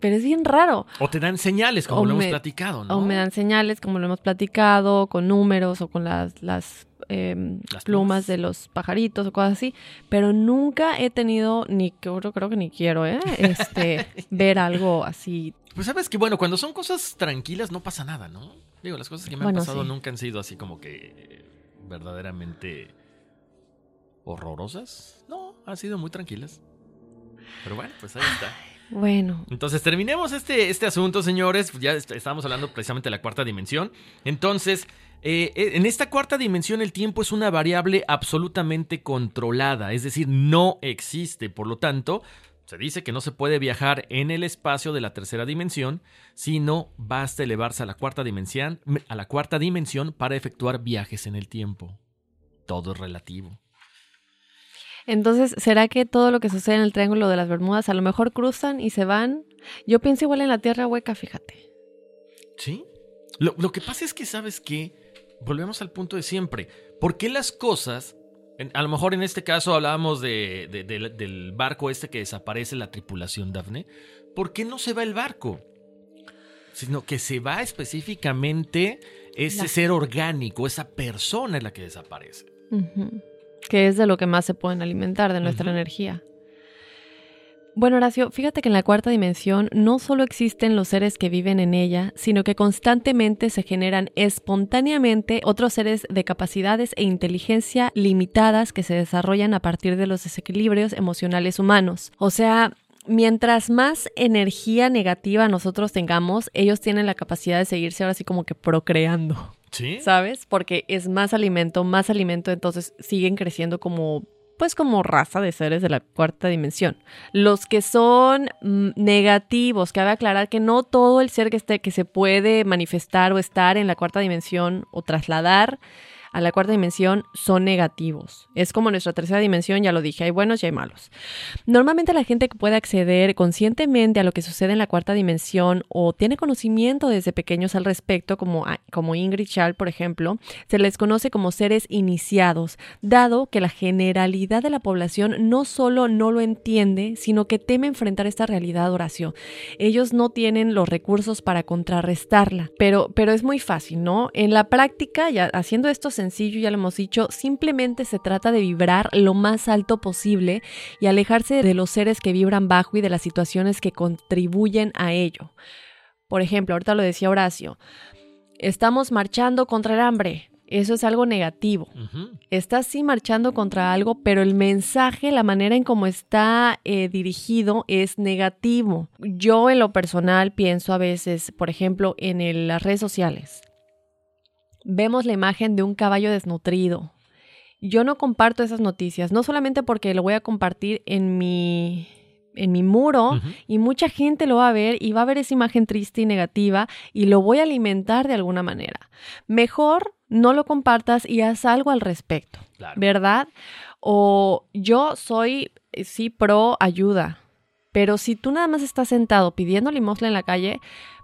Pero es bien raro. O te dan señales, como O lo hemos platicado, ¿no? O me dan señales, como lo hemos platicado, con números o con las, las, Las plumas. plumas de los pajaritos o cosas así. Pero nunca he tenido, ni creo, creo que ni quiero, ¿eh? Este, <laughs> ver algo así. Pues sabes que, bueno, cuando son cosas tranquilas no pasa nada, ¿no? Digo, las cosas que me Bueno, han pasado sí. nunca han sido así como que eh, verdaderamente horrorosas. No, han sido muy tranquilas. Pero bueno, pues ahí está. Bueno, Entonces, terminemos este, este asunto, señores. Ya est- estábamos hablando precisamente de la cuarta dimensión. Entonces, eh, eh, en esta cuarta dimensión el tiempo es una variable absolutamente controlada, es decir, no existe. Por lo tanto, se dice que no se puede viajar en el espacio de la tercera dimensión, sino basta elevarse a la cuarta dimensión, a la cuarta dimensión para efectuar viajes en el tiempo. Todo es relativo. Entonces, ¿será que todo lo que sucede en el Triángulo de las Bermudas a lo mejor cruzan y se van? Yo pienso igual en la Tierra hueca, fíjate. ¿Sí? Lo, lo que pasa es que, ¿sabes qué? Volvemos al punto de siempre. ¿Por qué las cosas... a lo mejor en este caso hablábamos de, de- de- del barco este que desaparece la tripulación Daphne. ¿Por qué no se va el barco? Sino que se va específicamente ese La- ser orgánico, esa persona es la que desaparece. Que es de lo que más se pueden alimentar, de nuestra energía. Bueno, Horacio, fíjate que en la cuarta dimensión no solo existen los seres que viven en ella, sino que constantemente se generan espontáneamente otros seres de capacidades e inteligencia limitadas que se desarrollan a partir de los desequilibrios emocionales humanos. O sea, mientras más energía negativa nosotros tengamos, ellos tienen la capacidad de seguirse ahora así como que procreando. ¿Sí? ¿sabes? Porque es más alimento, más alimento, entonces siguen creciendo como, pues como raza de seres de la cuarta dimensión. Los que son mm, negativos, cabe aclarar que no todo el ser que, esté, que se puede manifestar o estar en la cuarta dimensión o trasladar a la cuarta dimensión son negativos. Es como nuestra tercera dimensión, ya lo dije, hay buenos y hay malos. Normalmente la gente que puede acceder conscientemente a lo que sucede en la cuarta dimensión o tiene conocimiento desde pequeños al respecto, como, como Ingrid Schall, por ejemplo, se les conoce como seres iniciados, dado que la generalidad de la población no solo no lo entiende, sino que teme enfrentar esta realidad, Horacio. Ellos no tienen los recursos para contrarrestarla, pero, pero es muy fácil, ¿no? En la práctica, ya haciendo esto sencillo, ya lo hemos dicho, simplemente se trata de vibrar lo más alto posible y alejarse de los seres que vibran bajo y de las situaciones que contribuyen a ello. Por ejemplo, ahorita lo decía Horacio, estamos marchando contra el hambre. Eso es algo negativo. Estás sí marchando contra algo, pero el mensaje, la manera en cómo está eh, dirigido es negativo. Yo en lo personal pienso a veces, por ejemplo, en las redes sociales. Vemos la imagen de un caballo desnutrido. Yo no comparto esas noticias, no solamente porque lo voy a compartir en mi en mi muro y mucha gente lo va a ver y va a ver esa imagen triste y negativa y lo voy a alimentar de alguna manera. Mejor no lo compartas y haz algo al respecto, ¿verdad? O yo soy, eh, sí, pro ayuda, pero si tú nada más estás sentado pidiendo limosna en la calle,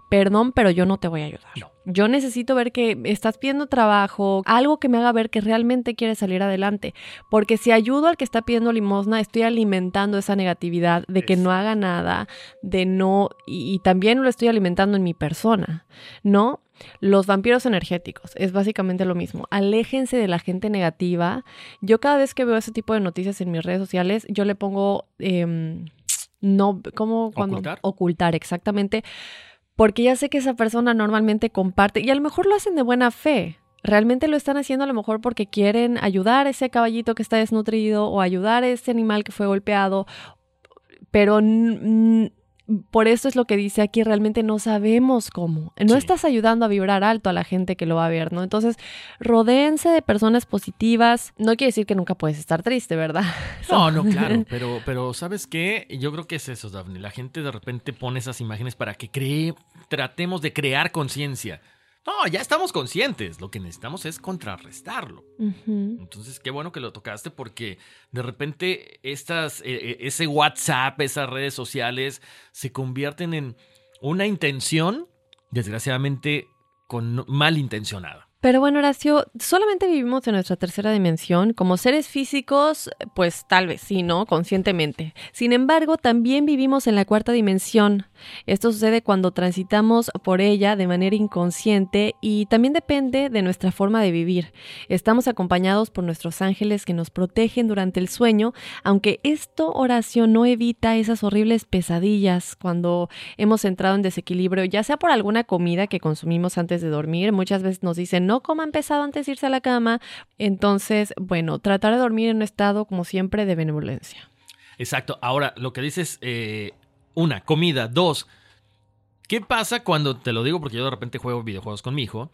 perdón, pero yo no te voy a ayudar. Yo necesito ver que estás pidiendo trabajo, algo que me haga ver que realmente quieres salir adelante. Porque si ayudo al que está pidiendo limosna, estoy alimentando esa negatividad de que no haga nada, de no, y, y también lo estoy alimentando en mi persona, ¿no? Los vampiros energéticos, es básicamente lo mismo. Aléjense de la gente negativa. Yo cada vez que veo ese tipo de noticias en mis redes sociales, yo le pongo, eh, no, ¿cómo? Cuando, ¿Ocultar? Ocultar, exactamente porque ya sé que esa persona normalmente comparte y a lo mejor lo hacen de buena fe. Realmente lo están haciendo a lo mejor porque quieren ayudar a ese caballito que está desnutrido o ayudar a ese animal que fue golpeado, pero por eso es lo que dice aquí, realmente no sabemos cómo. No estás ayudando a vibrar alto a la gente que lo va a ver, ¿no? Entonces, rodéense de personas positivas. No quiere decir que nunca puedes estar triste, ¿verdad? <laughs> No, no, claro, pero, pero ¿sabes qué? Yo creo que es eso, Daphne. La gente de repente pone esas imágenes para que cree, tratemos de crear conciencia. No, ya estamos conscientes. Lo que necesitamos es contrarrestarlo. Entonces, qué bueno que lo tocaste porque de repente estas, eh, ese WhatsApp, esas redes sociales se convierten en una intención, desgraciadamente, con malintencionada. Pero bueno, Horacio, solamente vivimos en nuestra tercera dimensión. Como seres físicos, pues tal vez sí, ¿no? Conscientemente. Sin embargo, también vivimos en la cuarta dimensión. Esto sucede cuando transitamos por ella de manera inconsciente y también depende de nuestra forma de vivir. Estamos acompañados por nuestros ángeles que nos protegen durante el sueño, aunque esto, Horacio, no evita esas horribles pesadillas cuando hemos entrado en desequilibrio, ya sea por alguna comida que consumimos antes de dormir. Muchas veces nos dicen, no coman pesado antes de irse a la cama. Entonces, bueno, tratar de dormir en un estado, como siempre, de benevolencia. Exacto. Ahora, lo que dices, eh, una, comida. Dos, ¿qué pasa cuando, te lo digo porque yo de repente juego videojuegos con mi hijo,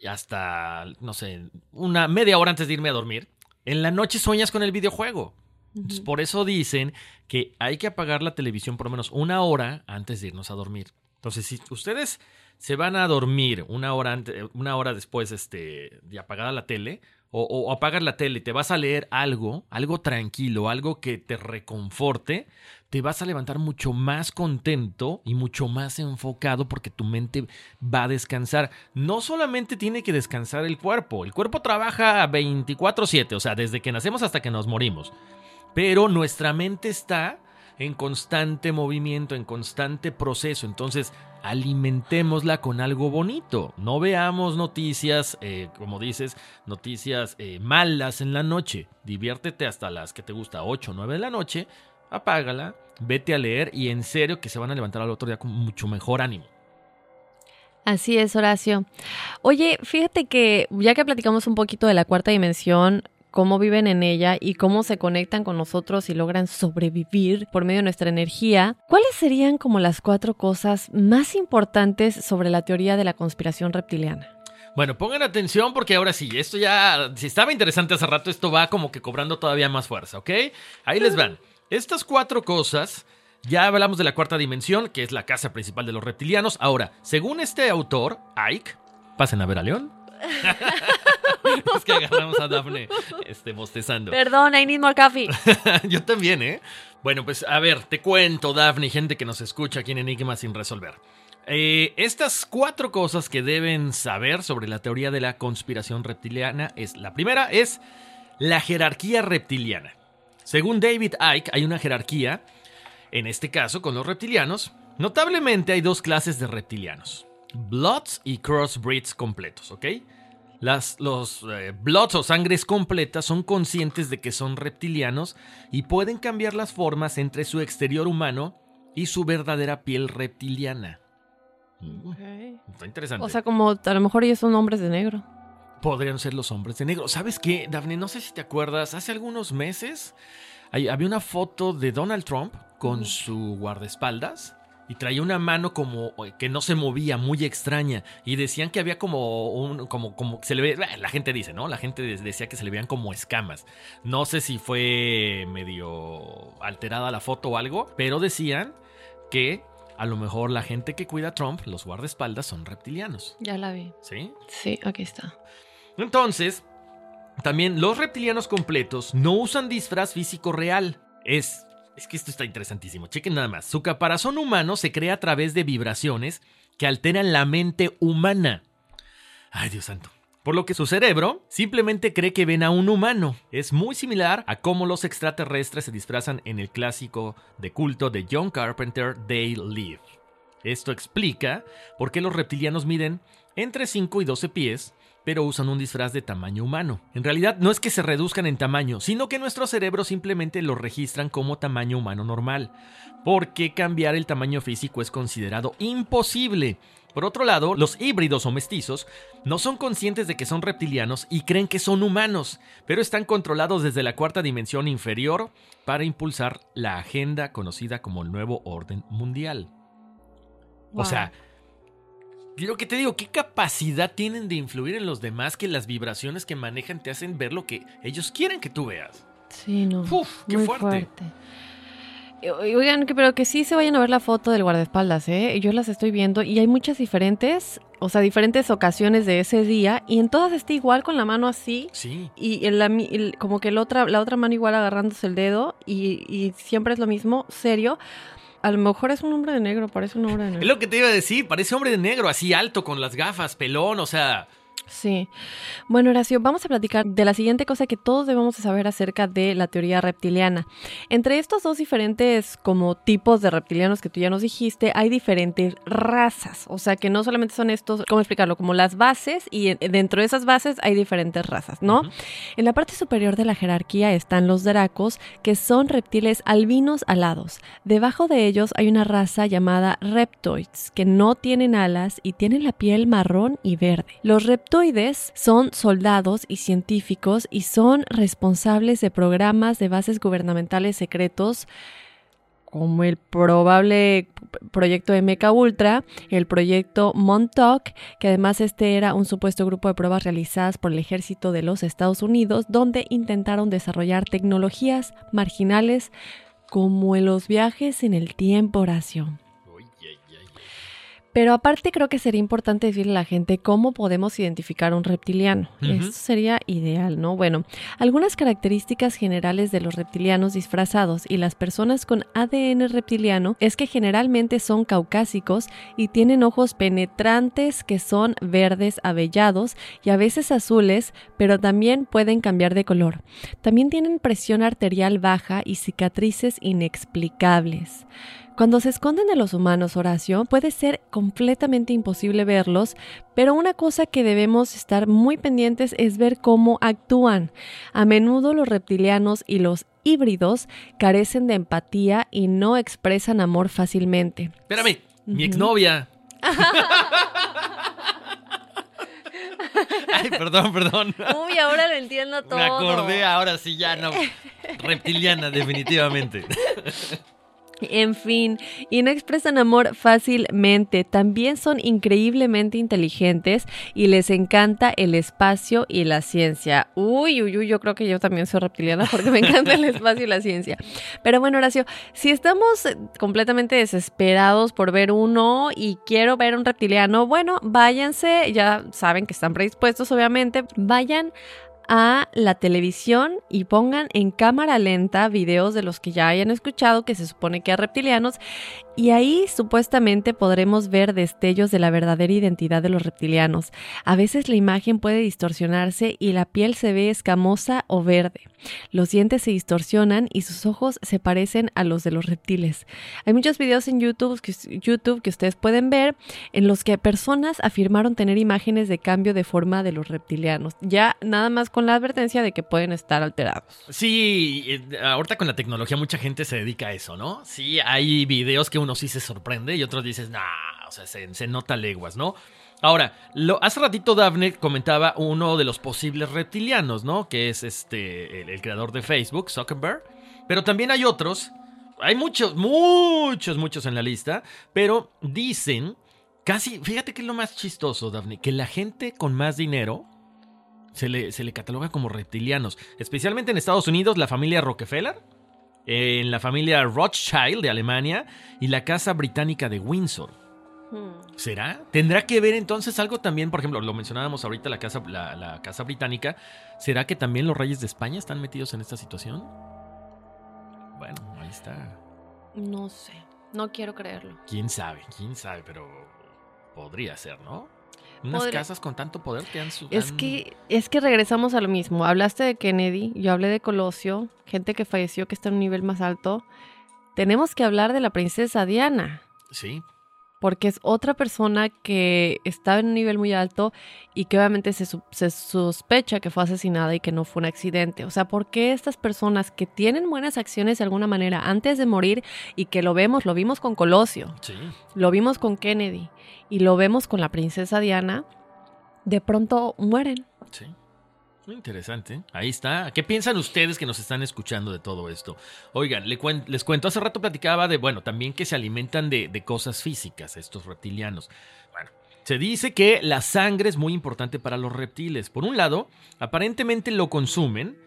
y hasta, no sé, una media hora antes de irme a dormir, en la noche sueñas con el videojuego. Entonces, por eso dicen que hay que apagar la televisión por lo menos una hora antes de irnos a dormir. Entonces, si ustedes se van a dormir una hora, antes, una hora después este, de apagada la tele, o, o, apagas la tele te vas a leer algo, algo tranquilo, algo que te reconforte, te vas a levantar mucho más contento y mucho más enfocado porque tu mente va a descansar. No solamente tiene que descansar el cuerpo, el cuerpo trabaja 24/7, o sea, desde que nacemos hasta que nos morimos, pero nuestra mente está en constante movimiento, en constante proceso. Entonces, alimentémosla con algo bonito. No veamos noticias, eh, como dices, noticias eh, malas en la noche. Diviértete hasta las que te gusta, 8 o 9 de la noche. Apágala, vete a leer y en serio que se van a levantar al otro día con mucho mejor ánimo. Así es, Horacio. Oye, fíjate que ya que platicamos un poquito de la cuarta dimensión, cómo viven en ella y cómo se conectan con nosotros y logran sobrevivir por medio de nuestra energía, ¿cuáles serían como las cuatro cosas más importantes sobre la teoría de la conspiración reptiliana? Bueno, pongan atención porque ahora sí, esto ya, si estaba interesante hace rato, esto va como que cobrando todavía más fuerza, ¿ok? Ahí les van. Estas cuatro cosas, ya hablamos de la cuarta dimensión, que es la casa principal de los reptilianos. Ahora, según este autor, Ike, pasen a ver a León. <laughs> <laughs> que agarramos a Dafne este, bostezando. Perdón, I need more coffee. <laughs> Yo también, ¿eh? Bueno, pues a ver, te cuento, Dafne, gente que nos escucha aquí en Enigma sin resolver. Eh, estas cuatro cosas que deben saber sobre la teoría de la conspiración reptiliana es la primera es la jerarquía reptiliana. Según David Icke, hay una jerarquía, en este caso con los reptilianos. Notablemente hay dos clases de reptilianos: Bloods y Crossbreeds completos, ¿ok? Las, los eh, Bloods o sangres completas son conscientes de que son reptilianos y pueden cambiar las formas entre su exterior humano y su verdadera piel reptiliana. Está interesante. O sea, como a lo mejor ellos son hombres de negro. Podrían ser los hombres de negro. ¿Sabes qué, Daphne? No sé si te acuerdas, hace algunos meses hay- había una foto de Donald Trump con su guardaespaldas y traía una mano como eh, que no se movía, muy extraña. Y decían que había como un, como, como se le ve, la gente dice, ¿no? La gente de- decía que se le veían como escamas. No sé si fue medio alterada la foto o algo, pero decían que a lo mejor la gente que cuida a Trump, los guardaespaldas, son reptilianos. Ya la vi. ¿Sí? Sí, aquí está. Entonces, también los reptilianos completos no usan disfraz físico real. Es, es que esto está interesantísimo. Chequen nada más. Su caparazón humano se crea a través de vibraciones que alteran la mente humana. Ay, Dios santo. Por lo que su cerebro simplemente cree que ven a un humano. Es muy similar a cómo los extraterrestres se disfrazan en el clásico de culto de John Carpenter, They Live. Esto explica por qué los reptilianos miden entre 5 y 12 pies, pero usan un disfraz de tamaño humano. En realidad no es que se reduzcan en tamaño, sino que nuestros cerebros simplemente lo registran como tamaño humano normal, porque cambiar el tamaño físico es considerado imposible. Por otro lado, los híbridos o mestizos no son conscientes de que son reptilianos y creen que son humanos, pero están controlados desde la cuarta dimensión inferior para impulsar la agenda conocida como el nuevo orden mundial. O sea, lo que te digo, ¿qué capacidad tienen de influir en los demás que las vibraciones que manejan te hacen ver lo que ellos quieren que tú veas? Sí, no. Uf, qué muy fuerte. O- Oigan, pero que sí se vayan a ver la foto del guardaespaldas, ¿eh? Yo las estoy viendo y hay muchas diferentes, o sea, diferentes ocasiones de ese día y en todas está igual con la mano así Sí. y mi- el- como que el otra, la otra mano igual agarrándose el dedo y, y siempre es lo mismo, serio. A lo mejor es un hombre de negro, parece un hombre de Es negro. lo que te iba a decir, parece hombre de negro, así alto, con las gafas, pelón, o sea... Sí. Bueno, Horacio, vamos a platicar de la siguiente cosa que todos debemos de saber acerca de la teoría reptiliana. Entre estos dos diferentes como tipos de reptilianos que tú ya nos dijiste, hay diferentes razas. O sea, que no solamente son estos, ¿cómo explicarlo? Como las bases y en- dentro de esas bases hay diferentes razas, ¿no? En la parte superior de la jerarquía están los dracos, que son reptiles albinos alados. Debajo de ellos hay una raza llamada reptoids, que no tienen alas y tienen la piel marrón y verde. Los son soldados y científicos y son responsables de programas de bases gubernamentales secretos como el probable proyecto MK Ultra, el proyecto Montauk, que además este era un supuesto grupo de pruebas realizadas por el ejército de los Estados Unidos, donde intentaron desarrollar tecnologías marginales como los viajes en el tiempo, Horacio. Pero aparte creo que sería importante decirle a la gente cómo podemos identificar un reptiliano. Ujú. Eso sería ideal, ¿no? Bueno, algunas características generales de los reptilianos disfrazados y las personas con ADN reptiliano es que generalmente son caucásicos y tienen ojos penetrantes que son verdes avellados y a veces azules, pero también pueden cambiar de color. También tienen presión arterial baja y cicatrices inexplicables. Cuando se esconden de los humanos, Horacio, puede ser completamente imposible verlos, pero una cosa que debemos estar muy pendientes es ver cómo actúan. A menudo los reptilianos y los híbridos carecen de empatía y no expresan amor fácilmente. Espérame, mi exnovia. <laughs> Ay, perdón, perdón. Uy, ahora lo entiendo todo. Me acordé, ahora sí ya no. Reptiliana, definitivamente. <laughs> En fin, y no expresan amor fácilmente. También son increíblemente inteligentes y les encanta el espacio y la ciencia. Uy, uy, uy, yo creo que yo también soy reptiliana porque me encanta el <laughs> espacio y la ciencia. Pero bueno, Horacio, si estamos completamente desesperados por ver uno y quiero ver un reptiliano, bueno, váyanse, ya saben que están predispuestos, obviamente, vayan a la televisión y pongan en cámara lenta videos de los que ya hayan escuchado que se supone que a reptilianos y ahí supuestamente podremos ver destellos de la verdadera identidad de los reptilianos. A veces la imagen puede distorsionarse y la piel se ve escamosa o verde. Los dientes se distorsionan y sus ojos se parecen a los de los reptiles. Hay muchos videos en YouTube que, YouTube que ustedes pueden ver en los que personas afirmaron tener imágenes de cambio de forma de los reptilianos. Ya nada más con la advertencia de que pueden estar alterados. Sí, eh, ahorita con la tecnología mucha gente se dedica a eso, ¿no? Sí, hay videos que uno sí se sorprende y otros dices, nah, o sea, se, nota leguas, ¿no? Ahora, hace ratito Daphne comentaba uno de los posibles reptilianos, ¿no? Que es este, el, creador de Facebook, Zuckerberg. Pero también hay otros, hay muchos, muchos, muchos en la lista, pero dicen, casi, fíjate que es lo más chistoso, Daphne, que la gente con más dinero se le, se le cataloga como reptilianos, especialmente en Estados Unidos, la familia Rockefeller en la familia Rothschild de Alemania y la Casa Británica de Windsor. Hmm. ¿Será? ¿Tendrá que ver entonces algo también? Por ejemplo, lo mencionábamos ahorita, la casa, la, casa Británica. ¿Será que también los reyes de España están metidos en esta situación? Bueno, ahí está. No sé, no quiero creerlo. ¿Quién sabe? ¿Quién sabe? Pero podría ser, ¿no? Unas casas con tanto poder que han Es que, es que regresamos a lo mismo. Hablaste de Kennedy, yo hablé de Colosio, gente que falleció que está en un nivel más alto. Tenemos que hablar de la princesa Diana. Sí. Porque es otra persona que estaba en un nivel muy alto y que obviamente se, se, sospecha que fue asesinada y que no fue un accidente. O sea, ¿por qué estas personas que tienen buenas acciones de alguna manera antes de morir y que lo vemos, lo vimos con Colosio, sí. lo vimos con Kennedy, y lo vemos con la princesa Diana, de pronto mueren. Sí. Muy interesante. Ahí está. ¿Qué piensan ustedes que nos están escuchando de todo esto? Oigan, les cuento, hace rato platicaba de, bueno, también que se alimentan de, de cosas físicas, estos reptilianos. Bueno, se dice que la sangre es muy importante para los reptiles. Por un lado, aparentemente lo consumen,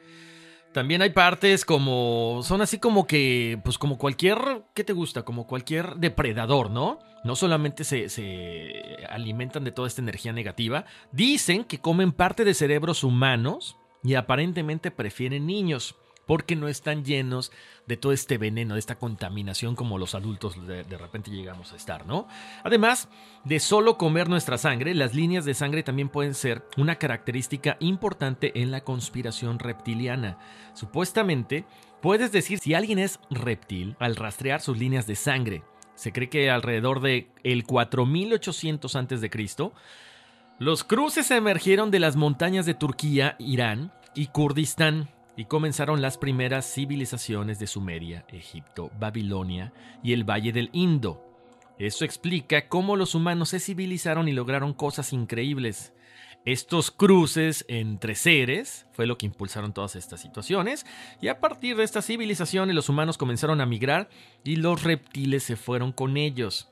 también hay partes como. Son así como que. Pues como cualquier. ¿Qué te gusta? Como cualquier depredador, ¿no? No solamente se, se alimentan de toda esta energía negativa. Dicen que comen parte de cerebros humanos y aparentemente prefieren niños porque no están llenos de todo este veneno, de esta contaminación como los adultos de, repente llegamos a estar, ¿no? Además de solo comer nuestra sangre, las líneas de sangre también pueden ser una característica importante en la conspiración reptiliana. Supuestamente, puedes decir si alguien es reptil al rastrear sus líneas de sangre. Se cree que alrededor de el 4800 a.C., los cruces emergieron de las montañas de Turquía, Irán y Kurdistán y comenzaron las primeras civilizaciones de Sumeria, Egipto, Babilonia y el Valle del Indo. Eso explica cómo los humanos se civilizaron y lograron cosas increíbles. Estos cruces entre seres fue lo que impulsaron todas estas situaciones y a partir de estas civilizaciones los humanos comenzaron a migrar y los reptiles se fueron con ellos.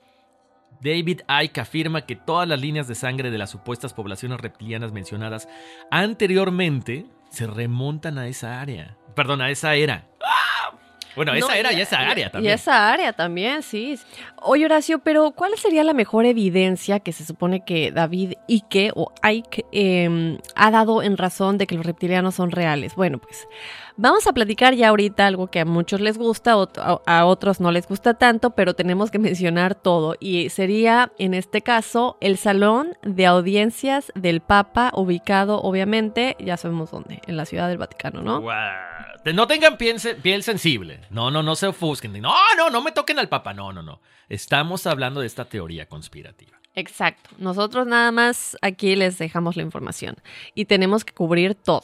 David Icke afirma que todas las líneas de sangre de las supuestas poblaciones reptilianas mencionadas anteriormente se remontan a esa área. Perdón, a esa era. Bueno, esa era y esa área también. Y esa área también, sí. Oye, Horacio, pero ¿cuál sería la mejor evidencia que se supone que David Icke o Ike em, ha dado en razón de que los reptilianos son reales? Bueno, pues Vamos a platicar ya ahorita algo que a muchos les gusta, a otros no les gusta tanto, pero tenemos que <laughs> mencionar todo. Y sería, en este caso, el Salón de Audiencias del Papa, ubicado, obviamente, ya sabemos dónde, en la Ciudad del Vaticano, ¿no? No tengan piel, piel sensible. No, no, no se ofusquen. No, no, no me toquen al Papa. No, no, no. Estamos hablando de esta teoría conspirativa. Exacto. Nosotros nada más aquí les dejamos la información y tenemos que cubrir todo.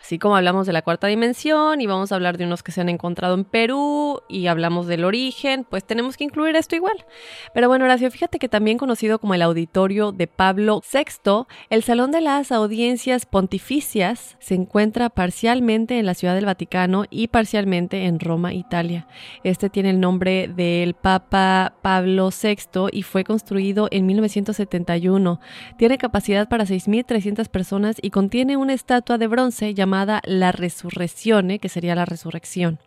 Así como hablamos de la cuarta dimensión y vamos a hablar de unos que se han encontrado en Perú y hablamos del origen, pues tenemos que incluir esto igual. Pero bueno, Horacio, fíjate que también conocido como el auditorio de Pablo VI, el Salón de las Audiencias Pontificias se encuentra parcialmente en la Ciudad del Vaticano y parcialmente en Roma, Italia. Este tiene el nombre del Papa Pablo VI y fue construido en 1971. Tiene capacidad para 6.300 personas y contiene una estatua de bronce llamada La Resurrección, que sería la resurrección.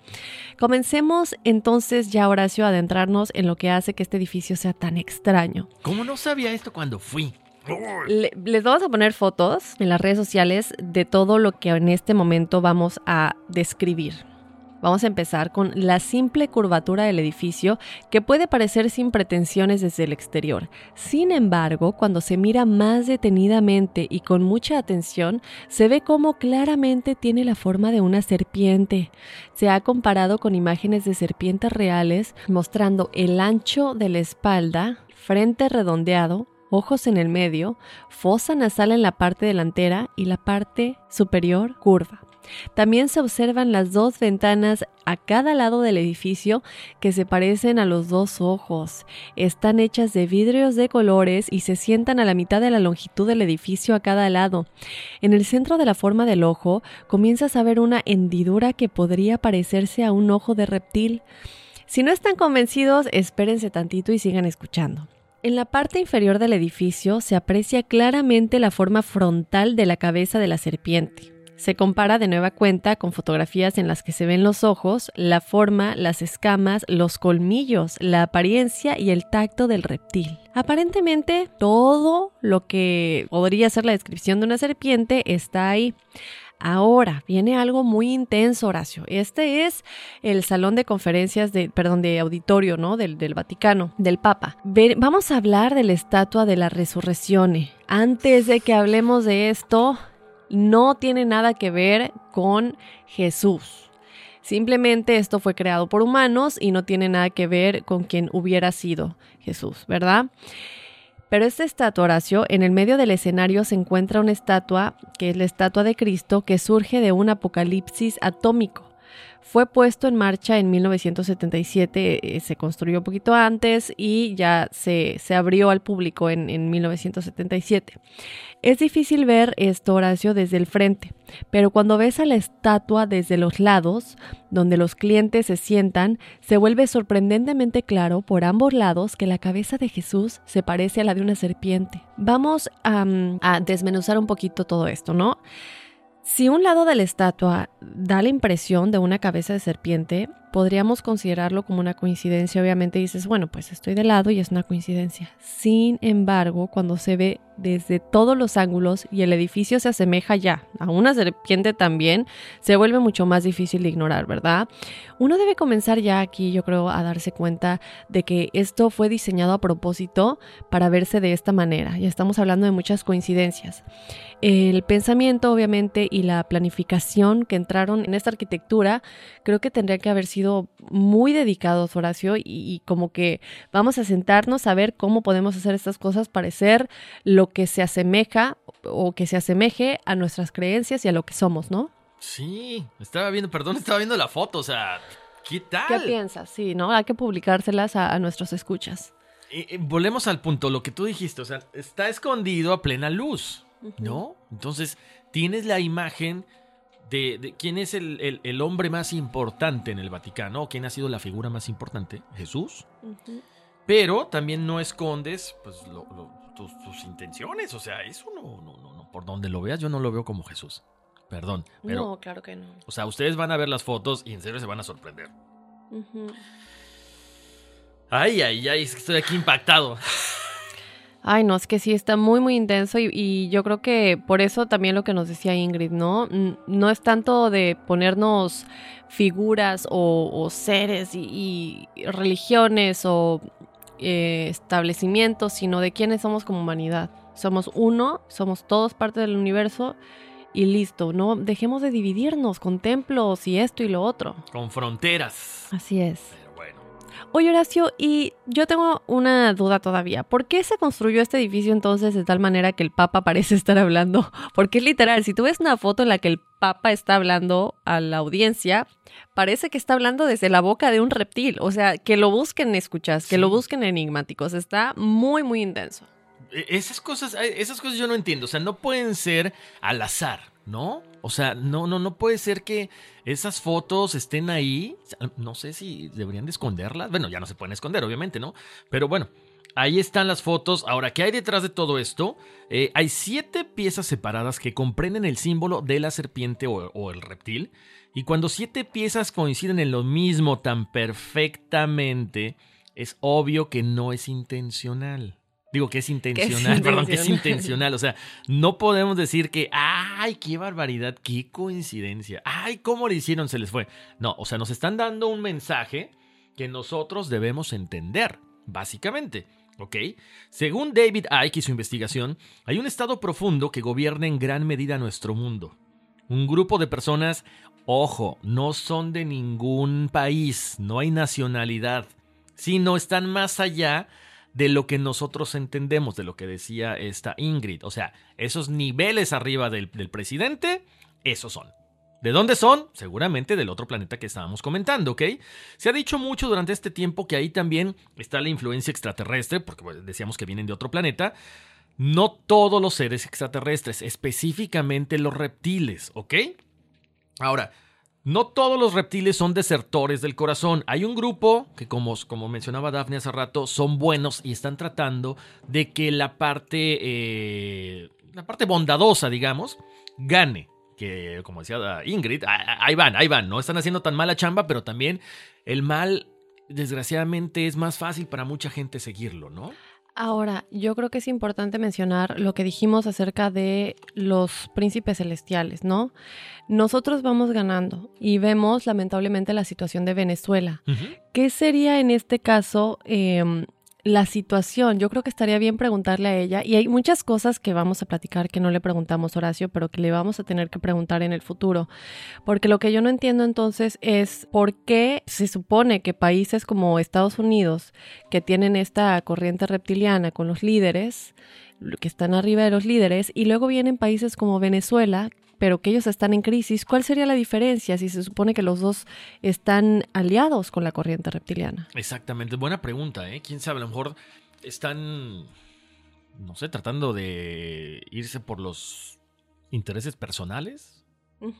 Comencemos entonces ya, Horacio, a adentrarnos en lo que hace que este edificio sea tan extraño. ¿Cómo no sabía esto cuando fui? Le- les vamos a poner fotos en las redes sociales de todo lo que en este momento vamos a describir. Vamos a empezar con la simple curvatura del edificio que puede parecer sin pretensiones desde el exterior. Sin embargo, cuando se mira más detenidamente y con mucha atención, se ve cómo claramente tiene la forma de una serpiente. Se ha comparado con imágenes de serpientes reales mostrando el ancho de la espalda, frente redondeado, ojos en el medio, fosa nasal en la parte delantera y la parte superior curva. También se observan las dos ventanas a cada lado del edificio que se parecen a los dos ojos. Están hechas de vidrios de colores y se sientan a la mitad de la longitud del edificio a cada lado. En el centro de la forma del ojo comienzas a ver una hendidura que podría parecerse a un ojo de reptil. Si no están convencidos, espérense tantito y sigan escuchando. En la parte inferior del edificio se aprecia claramente la forma frontal de la cabeza de la serpiente. Se compara de nueva cuenta con fotografías en las que se ven los ojos, la forma, las escamas, los colmillos, la apariencia y el tacto del reptil. Aparentemente todo lo que podría ser la descripción de una serpiente está ahí. Ahora viene algo muy intenso, Horacio. Este es el salón de conferencias de, perdón, de auditorio, ¿no? Del, Vaticano, del Papa. Vamos a hablar de la estatua de la resurrección. Antes de que hablemos de esto, no tiene nada que ver con Jesús. Simplemente esto fue creado por humanos y no tiene nada que ver con quien hubiera sido Jesús, ¿verdad? Pero esta estatua, Horacio, en el medio del escenario se encuentra una estatua, que es la estatua de Cristo, que surge de un apocalipsis atómico. Fue puesto en marcha en 1977, eh, se construyó un poquito antes y ya se, se abrió al público en, en 1977. Es difícil ver esto, Horacio, desde el frente, pero cuando ves a la estatua desde los lados, donde los clientes se sientan, se vuelve sorprendentemente claro por ambos lados que la cabeza de Jesús se parece a la de una serpiente. Vamos a, a desmenuzar un poquito todo esto, ¿no? Si un lado de la estatua da la impresión de una cabeza de serpiente, podríamos considerarlo como una coincidencia. Obviamente dices, bueno, pues estoy de lado y es una coincidencia. Sin embargo, cuando se ve desde todos los ángulos y el edificio se asemeja ya a una serpiente también, se vuelve mucho más difícil de ignorar, ¿verdad? Uno debe comenzar ya aquí, yo creo, a darse cuenta de que esto fue diseñado a propósito para verse de esta manera. Ya estamos hablando de muchas coincidencias. El pensamiento, obviamente, y la planificación que entraron en esta arquitectura, creo que tendría que haber sido muy dedicados, Horacio, y, y, como que vamos a sentarnos a ver cómo podemos hacer estas cosas parecer lo que se asemeja o que se asemeje a nuestras creencias y a lo que somos, ¿no? Sí, estaba viendo, perdón, estaba viendo la foto, o sea, ¿qué tal? ¿Qué piensas? Sí, ¿no? Hay que publicárselas a, a nuestros escuchas. Eh, volvemos al punto, lo que tú dijiste, o sea, está escondido a plena luz. ¿No? Entonces, tienes la imagen de, de quién es el, el, el, hombre más importante en el Vaticano, quién ha sido la figura más importante, Jesús. Uh -huh. Pero también no escondes pues, lo, lo, tus, tus, intenciones, o sea, eso no, no, no, no, por donde lo veas, yo no lo veo como Jesús. Perdón. Pero, no, claro que no. O sea, ustedes van a ver las fotos y en serio se van a sorprender. Uh -huh. Ay, ay, ay, estoy aquí impactado. Ay, no, es que sí está muy, muy intenso y, y, yo creo que por eso también lo que nos decía Ingrid, ¿no? No es tanto de ponernos figuras o, o seres y, y, religiones o eh, establecimientos, sino de quiénes somos como humanidad. Somos uno, somos todos parte del universo y listo, no dejemos de dividirnos con templos y esto y lo otro. Con fronteras. Así es. Oye, Horacio, y yo tengo una duda todavía. ¿Por qué se construyó este edificio entonces de tal manera que el Papa parece <laughs> estar hablando? Porque es literal, si tú ves una foto en la que el Papa está hablando a la audiencia, parece que está hablando desde la boca de un reptil. O sea, que lo busquen escuchas, que sí. lo busquen enigmáticos. Está muy, muy intenso. Esas cosas, esas cosas yo no entiendo. O sea, no pueden ser al azar. ¿no? O sea, no, no, no puede ser que esas fotos estén ahí. No sé si deberían de esconderlas. Bueno, ya no se pueden esconder, obviamente, ¿no? Pero bueno, ahí están las fotos. Ahora, ¿qué hay detrás de todo esto? Eh, hay siete piezas separadas que comprenden el símbolo de la serpiente o el reptil. Y cuando siete piezas coinciden en lo mismo tan perfectamente, es obvio que no es intencional. Digo que es intencional, <laughs> perdón, que es intencional. O sea, no podemos decir que, ay, qué barbaridad, qué coincidencia, ay, cómo le hicieron, se les fue. No, o sea, nos están dando un mensaje que nosotros debemos entender, básicamente. ¿Ok? Según David Icke y su investigación, hay un estado profundo que gobierna en gran medida nuestro mundo. Un grupo de personas, ojo, no son de ningún país, no hay nacionalidad, sino están más allá de lo que nosotros entendemos, de lo que decía esta Ingrid. O sea, esos niveles arriba del, del presidente, esos son. ¿De dónde son? Seguramente del otro planeta que estábamos comentando, ¿ok? Se ha dicho mucho durante este tiempo que ahí también está la influencia extraterrestre, porque decíamos que vienen de otro planeta. No todos los seres extraterrestres, específicamente los reptiles, ¿ok? Ahora, no todos los reptiles son desertores del corazón. Hay un grupo que, como, como mencionaba Daphne hace rato, son buenos y están tratando de que la parte, eh, la parte bondadosa, digamos, gane que, como decía Ingrid, ahí van, ahí van, no están haciendo tan mala chamba, pero también el mal, desgraciadamente, es más fácil para mucha gente seguirlo, ¿no? Ahora, yo creo que es importante mencionar lo que dijimos acerca de los príncipes celestiales, ¿no? Nosotros vamos ganando y vemos lamentablemente la situación de Venezuela. ¿Qué sería en este caso eh, la situación. Yo creo que estaría bien preguntarle a ella. Y hay muchas cosas que vamos a platicar que no le preguntamos Horacio, pero que le vamos a tener que preguntar en el futuro. Porque lo que yo no entiendo entonces es por qué se supone que países como Estados Unidos, que tienen esta corriente reptiliana con los líderes, que están arriba de los líderes, y luego vienen países como Venezuela, pero que ellos están en crisis, ¿cuál sería la diferencia si se supone que los dos están aliados con la corriente reptiliana? Exactamente, buena pregunta, ¿eh? ¿Quién sabe? A lo mejor están, no sé, tratando de irse por los intereses personales.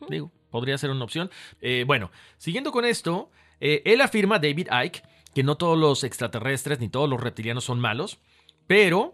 Digo, podría ser una opción. Eh, bueno, siguiendo con esto, eh, él afirma, David Icke, que no todos los extraterrestres ni todos los reptilianos son malos, pero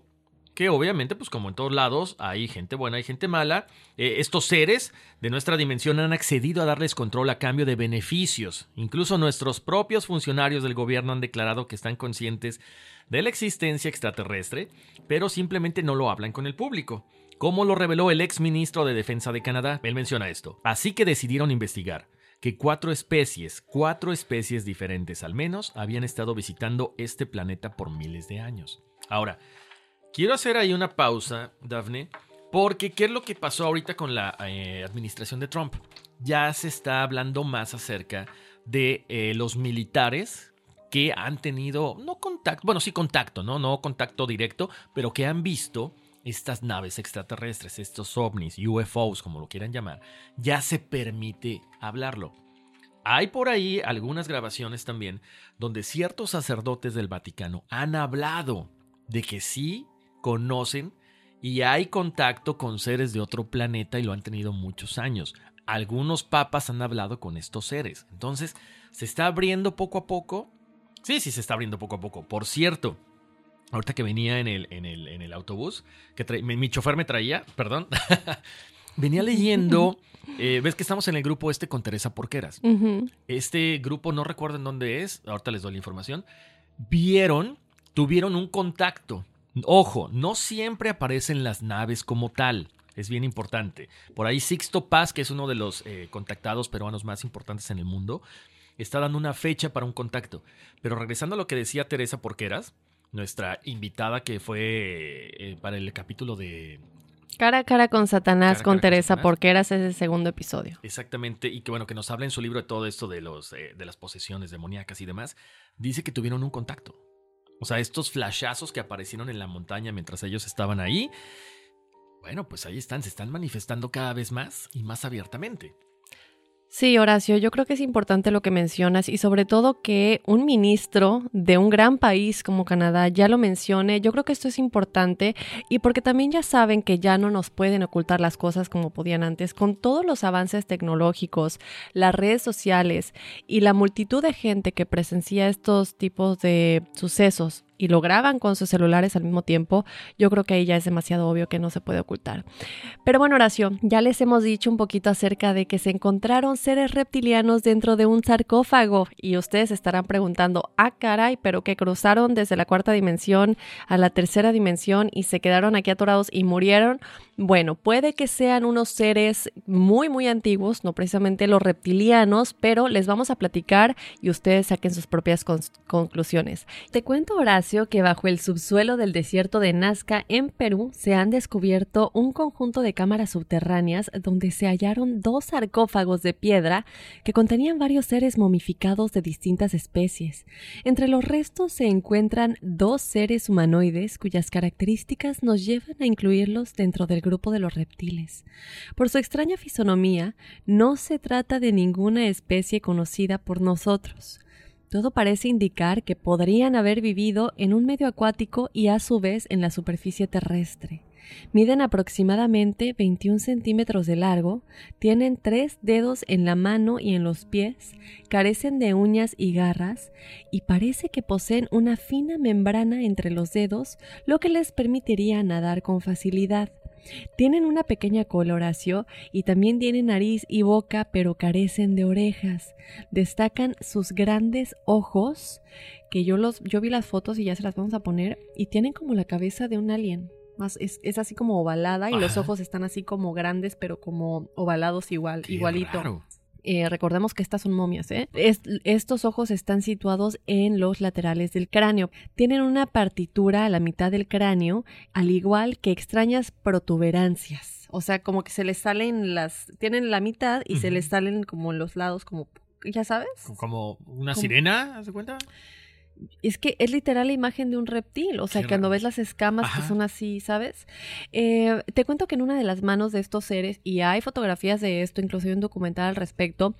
que obviamente, pues como en todos lados, hay gente buena, hay gente mala. Eh, estos seres de nuestra dimensión han accedido a darles control a cambio de beneficios. Incluso nuestros propios funcionarios del gobierno han declarado que están conscientes de la existencia extraterrestre, pero simplemente no lo hablan con el público. Como lo reveló el ex ministro de Defensa de Canadá, él menciona esto. Así que decidieron investigar que cuatro especies, cuatro especies diferentes al menos, habían estado visitando este planeta por miles de años. Ahora, Quiero hacer ahí una pausa, Daphne, porque ¿qué es lo que pasó ahorita con la eh, administración de Trump? Ya se está hablando más acerca de eh, los militares que han tenido, no contacto, bueno, sí contacto, ¿no? No contacto directo, pero que han visto estas naves extraterrestres, estos ovnis, UFOs, como lo quieran llamar, ya se permite hablarlo. Hay por ahí algunas grabaciones también donde ciertos sacerdotes del Vaticano han hablado de que sí conocen y hay contacto con seres de otro planeta y lo han tenido muchos años. Algunos papas han hablado con estos seres. Entonces, ¿se está abriendo poco a poco? Sí, sí, se está abriendo poco a poco. Por cierto, ahorita que venía en el, en el, en el autobús, que mi, chofer me traía, perdón, <laughs> venía leyendo, <laughs> eh, ves que estamos en el grupo este con Teresa Porqueras. Este grupo, no recuerdo en dónde es, ahorita les doy la información, vieron, tuvieron un contacto Ojo, no siempre aparecen las naves como tal. Es bien importante. Por ahí Sixto Paz, que es uno de los eh, contactados peruanos más importantes en el mundo, está dando una fecha para un contacto. Pero regresando a lo que decía Teresa Porqueras, nuestra invitada que fue eh, para el capítulo de... Cara a cara con Satanás, con Teresa Porqueras, es el segundo episodio. Exactamente, y que bueno, que nos habla en su libro de todo esto de, los, eh, de las posesiones demoníacas y demás, dice que tuvieron un contacto. O sea, estos flashazos que aparecieron en la montaña mientras ellos estaban ahí, bueno, pues ahí están, se están manifestando cada vez más y más abiertamente. Sí, Horacio, yo creo que es importante lo que mencionas y sobre todo que un ministro de un gran país como Canadá ya lo mencione. Yo creo que esto es importante y porque también ya saben que ya no nos pueden ocultar las cosas como podían antes con todos los avances tecnológicos, las redes sociales y la multitud de gente que presencia estos tipos de sucesos y lo graban con sus celulares al mismo tiempo, yo creo que ahí ya es demasiado obvio que no se puede ocultar. Pero bueno, Horacio, ya les hemos dicho un poquito acerca de que se encontraron seres reptilianos dentro de un sarcófago y ustedes estarán preguntando, ah caray, pero que cruzaron desde la cuarta dimensión a la tercera dimensión y se quedaron aquí atorados y murieron. Bueno, puede que sean unos seres muy, muy antiguos, no precisamente los reptilianos, pero les vamos a platicar y ustedes saquen sus propias conclusiones. Te cuento, Horacio, que bajo el subsuelo del desierto de Nazca, en Perú, se han descubierto un conjunto de cámaras subterráneas donde se hallaron dos sarcófagos de piedra que contenían varios seres momificados de distintas especies. Entre los restos se encuentran dos seres humanoides cuyas características nos llevan a incluirlos dentro del grupo de los reptiles. Por su extraña fisonomía, no se trata de ninguna especie conocida por nosotros. Todo parece indicar que podrían haber vivido en un medio acuático y a su vez en la superficie terrestre. Miden aproximadamente 21 centímetros de largo, tienen tres dedos en la mano y en los pies, carecen de uñas y garras, y parece que poseen una fina membrana entre los dedos, lo que les permitiría nadar con facilidad. Tienen una pequeña coloración y también tienen nariz y boca, pero carecen de orejas. Destacan sus grandes ojos, que yo los yo vi las fotos y ya se las vamos a poner y tienen como la cabeza de un alien. Más es, así como ovalada y los ojos están así como grandes, pero como ovalados igual, igualito. Eh, recordemos que estas son momias, ¿eh? estos ojos están situados en los laterales del cráneo. Tienen una partitura a la mitad del cráneo, al igual que extrañas protuberancias. O sea, como que se les salen las. Tienen la mitad y se les salen como los lados, como. ¿Ya sabes? Como una sirena, ¿se cuenta? Es que es literal la imagen de un reptil, o sea, cuando ves las escamas que son así, ¿sabes? Eh, te cuento que en una de las manos de estos seres, y hay fotografías de esto, inclusive un documental al respecto,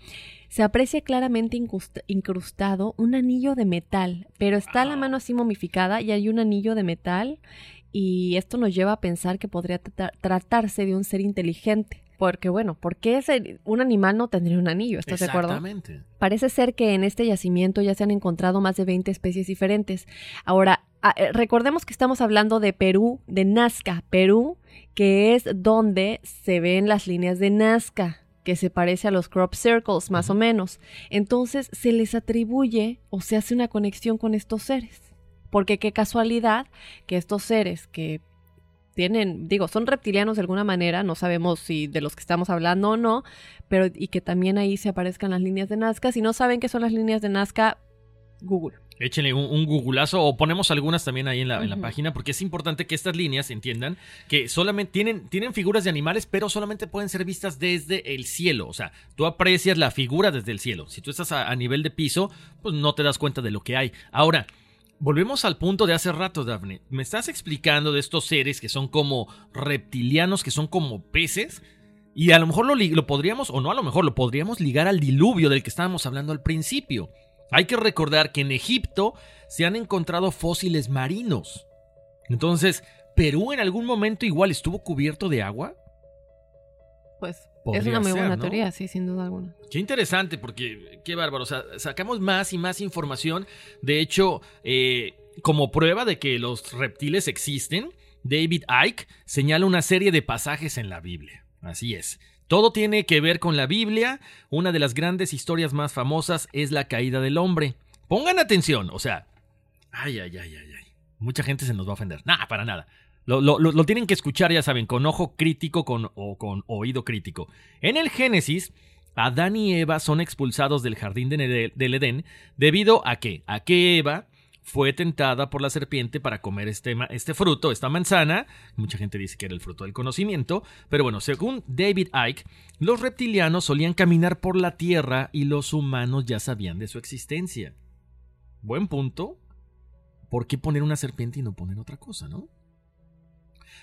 se aprecia claramente incrustado un anillo de metal, pero está la mano así momificada y hay un anillo de metal, y esto nos lleva a pensar que podría tratarse de un ser inteligente. Porque bueno, ¿por qué ese, un animal no tendría un anillo? ¿Estás de acuerdo? Exactamente. Parece ser que en este yacimiento ya se han encontrado más de 20 especies diferentes. Ahora, eh, recordemos que estamos hablando de Perú, de Nazca, Perú, que es donde se ven las líneas de Nazca que se parece a los crop circles, más o menos. Entonces se les atribuye o se hace una conexión con estos seres. Porque qué casualidad que estos seres que tienen, digo, son reptilianos de alguna manera, no sabemos si de los que estamos hablando o no, pero y que también ahí se aparezcan las líneas de Nazca. Si no saben qué son las líneas de Nazca, Google. Échenle un, un, googlazo o ponemos algunas también ahí en la, en la, página porque es importante que estas líneas entiendan que solamente tienen, tienen figuras de animales pero solamente pueden ser vistas desde el cielo. O sea, tú aprecias la figura desde el cielo. Si tú estás a, a nivel de piso, pues no te das cuenta de lo que hay. Ahora, Volvemos al punto de hace rato, Daphne. Me estás explicando de estos seres que son como reptilianos, que son como peces. Y a lo mejor lo, lo, podríamos, o no a lo mejor, lo podríamos ligar al diluvio del que estábamos hablando al principio. Hay que recordar que en Egipto se han encontrado fósiles marinos. Entonces, ¿Perú en algún momento igual estuvo cubierto de agua? Pues es una muy buena teoría, sí, sin duda alguna. Qué interesante, porque qué bárbaro. O sea, sacamos más y más información. De hecho, eh, como prueba de que los reptiles existen, David Icke señala una serie de pasajes en la Biblia. Así es. Todo tiene que ver con la Biblia. Una de las grandes historias más famosas es la caída del hombre. Pongan atención, o sea, ay, ay, ay, ay, ay. Mucha gente se nos va a ofender. Nada, para nada. Lo, tienen que escuchar, ya saben, con ojo crítico con, o con oído crítico. En el Génesis, Adán y Eva son expulsados del jardín del Edén debido a que, a que Eva fue tentada por la serpiente para comer este, este, fruto, esta manzana. Mucha gente dice que era el fruto del conocimiento, pero bueno, según David Icke, los reptilianos solían caminar por la tierra y los humanos ya sabían de su existencia. Buen punto. ¿Por qué poner una serpiente y no poner otra cosa, no?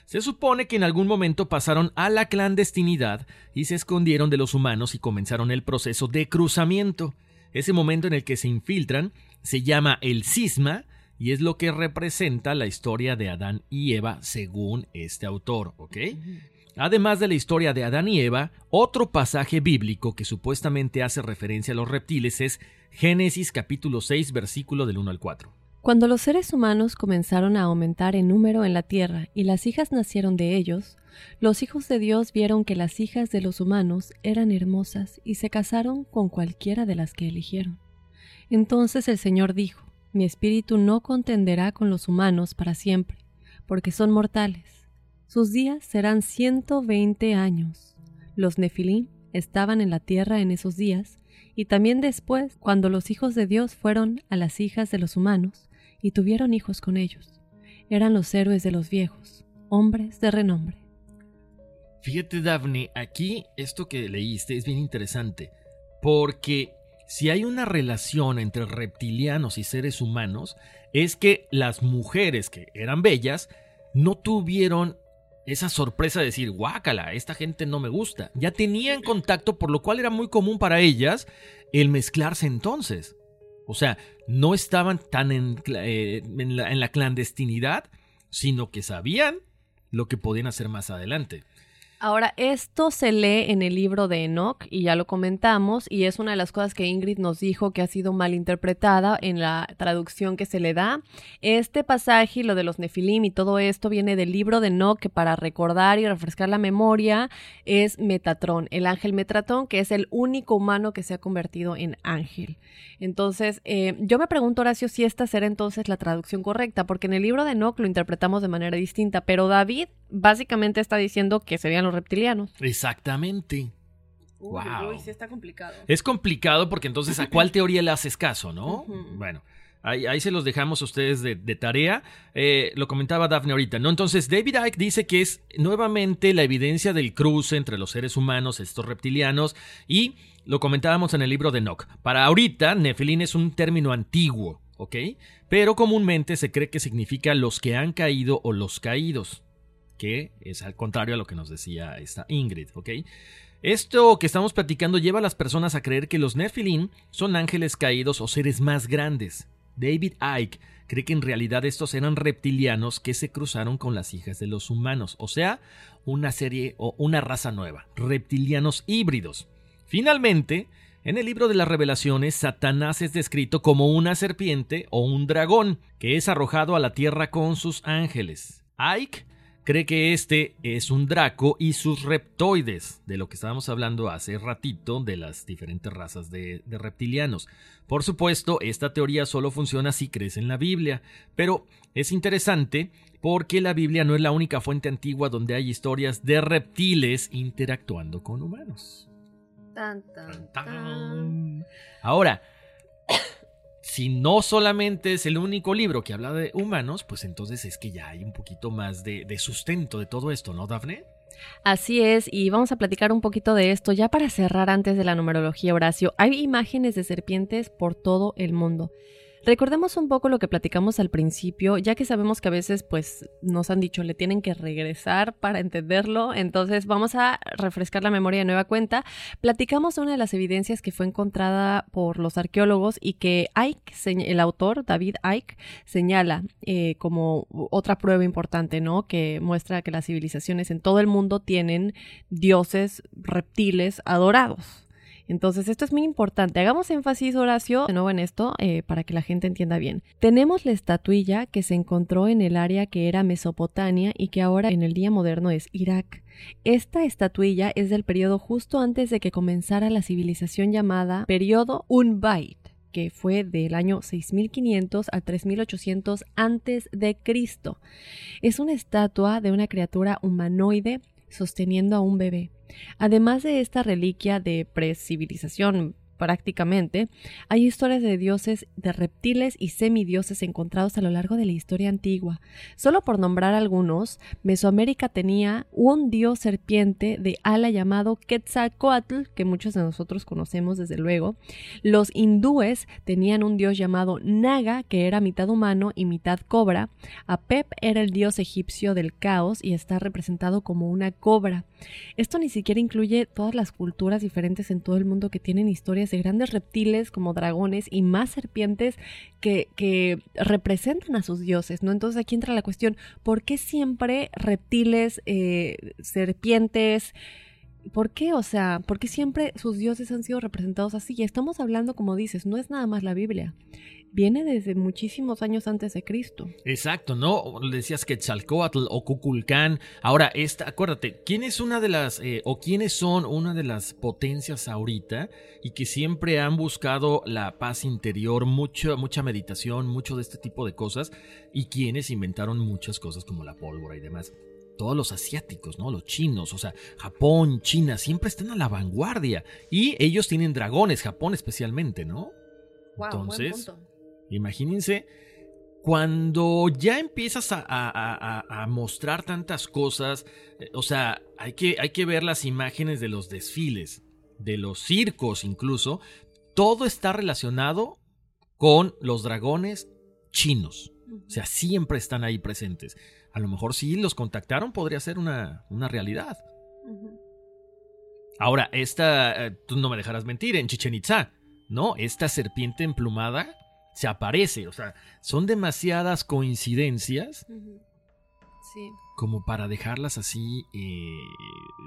Se supone que en algún momento pasaron a la clandestinidad y se escondieron de los humanos y comenzaron el proceso de cruzamiento. Ese momento en el que se infiltran se llama el cisma y es lo que representa la historia de Adán y Eva según este autor, ¿ok? Además de la historia de Adán y Eva, otro pasaje bíblico que supuestamente hace referencia a los reptiles es Génesis capítulo 6 versículo del 1 al 4. Cuando los seres humanos comenzaron a aumentar en número en la tierra y las hijas nacieron de ellos, los hijos de Dios vieron que las hijas de los humanos eran hermosas y se casaron con cualquiera de las que eligieron. Entonces el Señor dijo, Mi espíritu no contenderá con los humanos para siempre, porque son mortales. Sus días serán ciento veinte años. Los Nefilim estaban en la tierra en esos días, y también después, cuando los hijos de Dios fueron a las hijas de los humanos, y tuvieron hijos con ellos. Eran los héroes de los viejos, hombres de renombre. Fíjate, Daphne, aquí esto que leíste es bien interesante, porque si hay una relación entre reptilianos y seres humanos, es que las mujeres que eran bellas no tuvieron esa sorpresa de decir, guácala, esta gente no me gusta. Ya tenían contacto, por lo cual era muy común para ellas el mezclarse entonces. O sea, no estaban tan en, eh, en, la, en la clandestinidad, sino que sabían lo que podían hacer más adelante. Ahora, esto se lee en el libro de Enoch y ya lo comentamos y es una de las cosas que Ingrid nos dijo que ha sido mal interpretada en la traducción que se le da. Este pasaje y lo de los nefilim y todo esto viene del libro de Enoch que para recordar y refrescar la memoria es Metatrón, el ángel Metatron que es el único humano que se ha convertido en ángel. Entonces, eh, yo me pregunto, Horacio, si esta será entonces la traducción correcta, porque en el libro de Enoch lo interpretamos de manera distinta, pero David básicamente está diciendo que serían los reptilianos. Exactamente. Uy, wow. Uy, sí está complicado. Es complicado porque entonces a cuál <laughs> teoría le haces caso, ¿no? Bueno. Ahí, ahí, se los dejamos a ustedes de, de tarea. Eh, lo comentaba Daphne ahorita, ¿no? Entonces, David Icke dice que es nuevamente la evidencia del cruce entre los seres humanos, estos reptilianos, y lo comentábamos en el libro de Nock. Para ahorita, Nephilim es un término antiguo, ¿ok? Pero comúnmente se cree que significa los que han caído o los caídos que es al contrario a lo que nos decía esta Ingrid, ¿ok? Esto que estamos platicando lleva a las personas a creer que los Nephilim son ángeles caídos o seres más grandes. David Icke cree que en realidad estos eran reptilianos que se cruzaron con las hijas de los humanos, o sea, una serie o una raza nueva, reptilianos híbridos. Finalmente, en el libro de las revelaciones, Satanás es descrito como una serpiente o un dragón que es arrojado a la tierra con sus ángeles. Ike cree que este es un Draco y sus reptoides, de lo que estábamos hablando hace ratito de las diferentes razas de, de, reptilianos. Por supuesto, esta teoría solo funciona si crees en la Biblia, pero es interesante porque la Biblia no es la única fuente antigua donde hay historias de reptiles interactuando con humanos. Tan, tan, tan. Ahora, si no solamente es el único libro que habla de humanos, pues entonces es que ya hay un poquito más de, de, sustento de todo esto, ¿no, Dafne? Así es, y vamos a platicar un poquito de esto ya para cerrar antes de la numerología, Horacio. Hay imágenes de serpientes por todo el mundo. Recordemos un poco lo que platicamos al principio, ya que sabemos que a veces pues nos han dicho le tienen que regresar para entenderlo, entonces vamos a refrescar la memoria de nueva cuenta. Platicamos una de las evidencias que fue encontrada por los arqueólogos y que Ike, el autor David Ike, señala eh, como otra prueba importante, ¿no? Que muestra que las civilizaciones en todo el mundo tienen dioses reptiles adorados. Entonces, esto es muy importante. Hagamos énfasis, Horacio, de nuevo en esto, eh, para que la gente entienda bien. Tenemos la estatuilla que se encontró en el área que era Mesopotamia y que ahora en el día moderno es Irak. Esta estatuilla es del periodo justo antes de que comenzara la civilización llamada periodo Unbait que fue del año 6500 a 3800 antes de Cristo. Es una estatua de una criatura humanoide sosteniendo a un bebé. Además de esta reliquia de precivilización prácticamente, hay historias de dioses, de reptiles y semidioses encontrados a lo largo de la historia antigua. Solo por nombrar algunos, Mesoamérica tenía un dios serpiente de ala llamado Quetzalcoatl, que muchos de nosotros conocemos desde luego. Los hindúes tenían un dios llamado Naga, que era mitad humano y mitad cobra. Apep era el dios egipcio del caos y está representado como una cobra. Esto ni siquiera incluye todas las culturas diferentes en todo el mundo que tienen historias de grandes reptiles como dragones y más serpientes que, que, representan a sus dioses, ¿no? Entonces aquí entra la cuestión, ¿por qué siempre reptiles, eh, serpientes, ¿Por qué? O sea, ¿por qué siempre sus dioses han sido representados así? Y estamos hablando, como dices, no es nada más la Biblia. Viene desde muchísimos años antes de Cristo. Exacto, ¿no? Decías Quetzalcoatl o Cuculcán. Ahora, esta, acuérdate, ¿quién es una de las, eh, o quiénes son una de las potencias ahorita y que siempre han buscado la paz interior, mucho, mucha meditación, mucho de este tipo de cosas, y quienes inventaron muchas cosas como la pólvora y demás? todos los asiáticos, ¿no? Los chinos, o sea, Japón, China, siempre están a la vanguardia. Y ellos tienen dragones, Japón especialmente, ¿no? Entonces, imagínense, cuando ya empiezas a, mostrar tantas cosas, eh, o sea, hay que, hay que ver las imágenes de los desfiles, de los circos incluso, todo está relacionado con los dragones chinos. O sea, siempre están ahí presentes a lo mejor si los contactaron podría ser una, una realidad. Ahora, esta, eh, tú no me dejarás mentir, en Chichen Itza, ¿no? Esta serpiente emplumada se aparece, o sea, son demasiadas coincidencias sí. como para dejarlas así eh,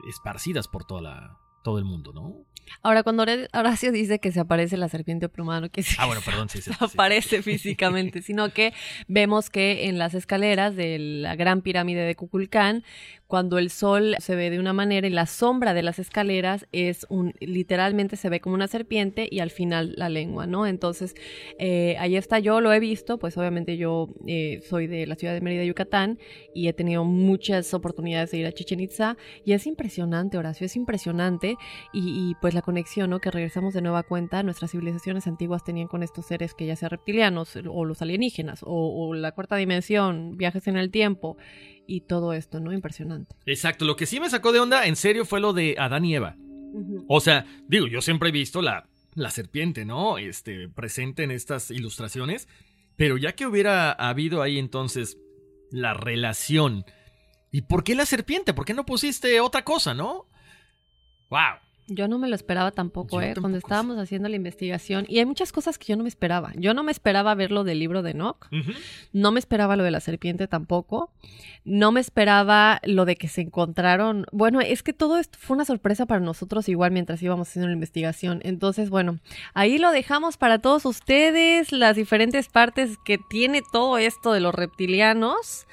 esparcidas por toda la, todo el mundo, ¿no? Ahora, cuando Horacio dice que se aparece la serpiente plumada, que ah, bueno, perdón, sí, se aparece físicamente, sino que vemos que en las escaleras de la gran pirámide de Cuculcán, cuando el sol se ve de una manera y la sombra de las escaleras es un, literalmente se ve como una serpiente y al final la lengua, ¿no? Entonces, eh, ahí está, yo lo he visto, pues obviamente yo eh, soy de la ciudad de Mérida, Yucatán, y he tenido muchas oportunidades de ir a Chichen Itza, y es impresionante, Horacio, es impresionante, y, pues la conexión, ¿no? Que regresamos de nueva cuenta, nuestras civilizaciones antiguas tenían con estos seres que ya sean reptilianos, o los alienígenas, o, o la cuarta dimensión, viajes en el tiempo, y todo esto, ¿no? Impresionante. Exacto, lo que sí me sacó de onda, en serio, fue lo de Adán y Eva. O sea, digo, yo siempre he visto la, la serpiente, ¿no? Este, presente en estas ilustraciones, pero ya que hubiera habido ahí entonces la relación, ¿y por qué la serpiente? ¿Por qué no pusiste otra cosa, no? ¡Wow! Yo no me lo esperaba tampoco, ¿eh? Cuando estábamos haciendo la investigación. Y hay muchas cosas que yo no me esperaba. Yo no me esperaba ver lo del libro de Enoch. No me esperaba lo de la serpiente tampoco. No me esperaba lo de que se encontraron. Bueno, es que todo esto fue una sorpresa para nosotros igual mientras íbamos haciendo la investigación. Entonces, bueno, ahí lo dejamos para todos ustedes, las diferentes partes que tiene todo esto de los reptilianos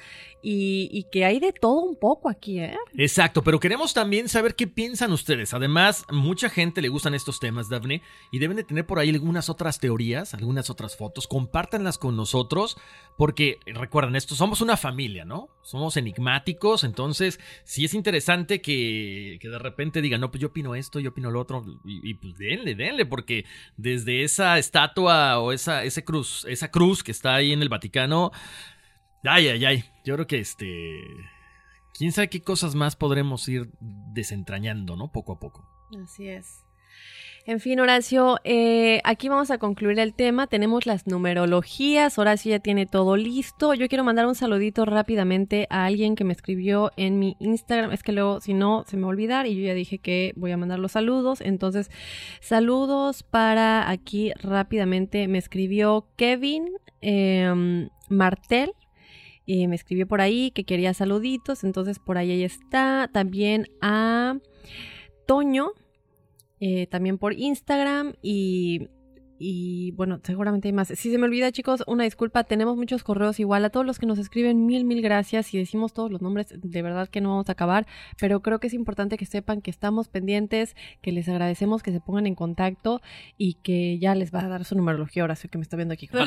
y, que hay de todo un poco aquí, ¿eh? Exacto, pero queremos también saber qué piensan ustedes. Además, mucha gente le gustan estos temas, Daphne, y deben de tener por ahí algunas otras teorías, algunas otras fotos. Compártanlas con nosotros, porque recuerden, esto somos una familia, ¿no? Somos enigmáticos, entonces sí es interesante que, de repente digan, no, pues yo opino esto, yo opino lo otro, y, pues denle, denle, porque desde esa estatua o esa, ese cruz, esa cruz que está ahí en el Vaticano, Ay, ay, ay. Yo creo que este. Quién sabe qué cosas más podremos ir desentrañando, ¿no? Poco a poco. Así es. En fin, Horacio, eh, aquí vamos a concluir el tema. Tenemos las numerologías. Horacio ya tiene todo listo. Yo quiero mandar un saludito rápidamente a alguien que me escribió en mi Instagram. Es que luego, si no, se me va a olvidar. Y yo ya dije que voy a mandar los saludos. Entonces, saludos para aquí rápidamente. Me escribió Kevin eh, Martel y me escribió por ahí que quería saluditos, entonces por ahí está. También a Toño, eh, también por Instagram y y bueno, seguramente hay más. Si se me olvida, chicos, una disculpa. Tenemos muchos correos igual. A todos los que nos escriben, mil, mil gracias. Y decimos todos los nombres, de verdad que no vamos a acabar. Pero creo que es importante que sepan que estamos pendientes, que les agradecemos que se pongan en contacto y que ya les va a dar su numerología ahora, que me está viendo aquí. <laughs> no,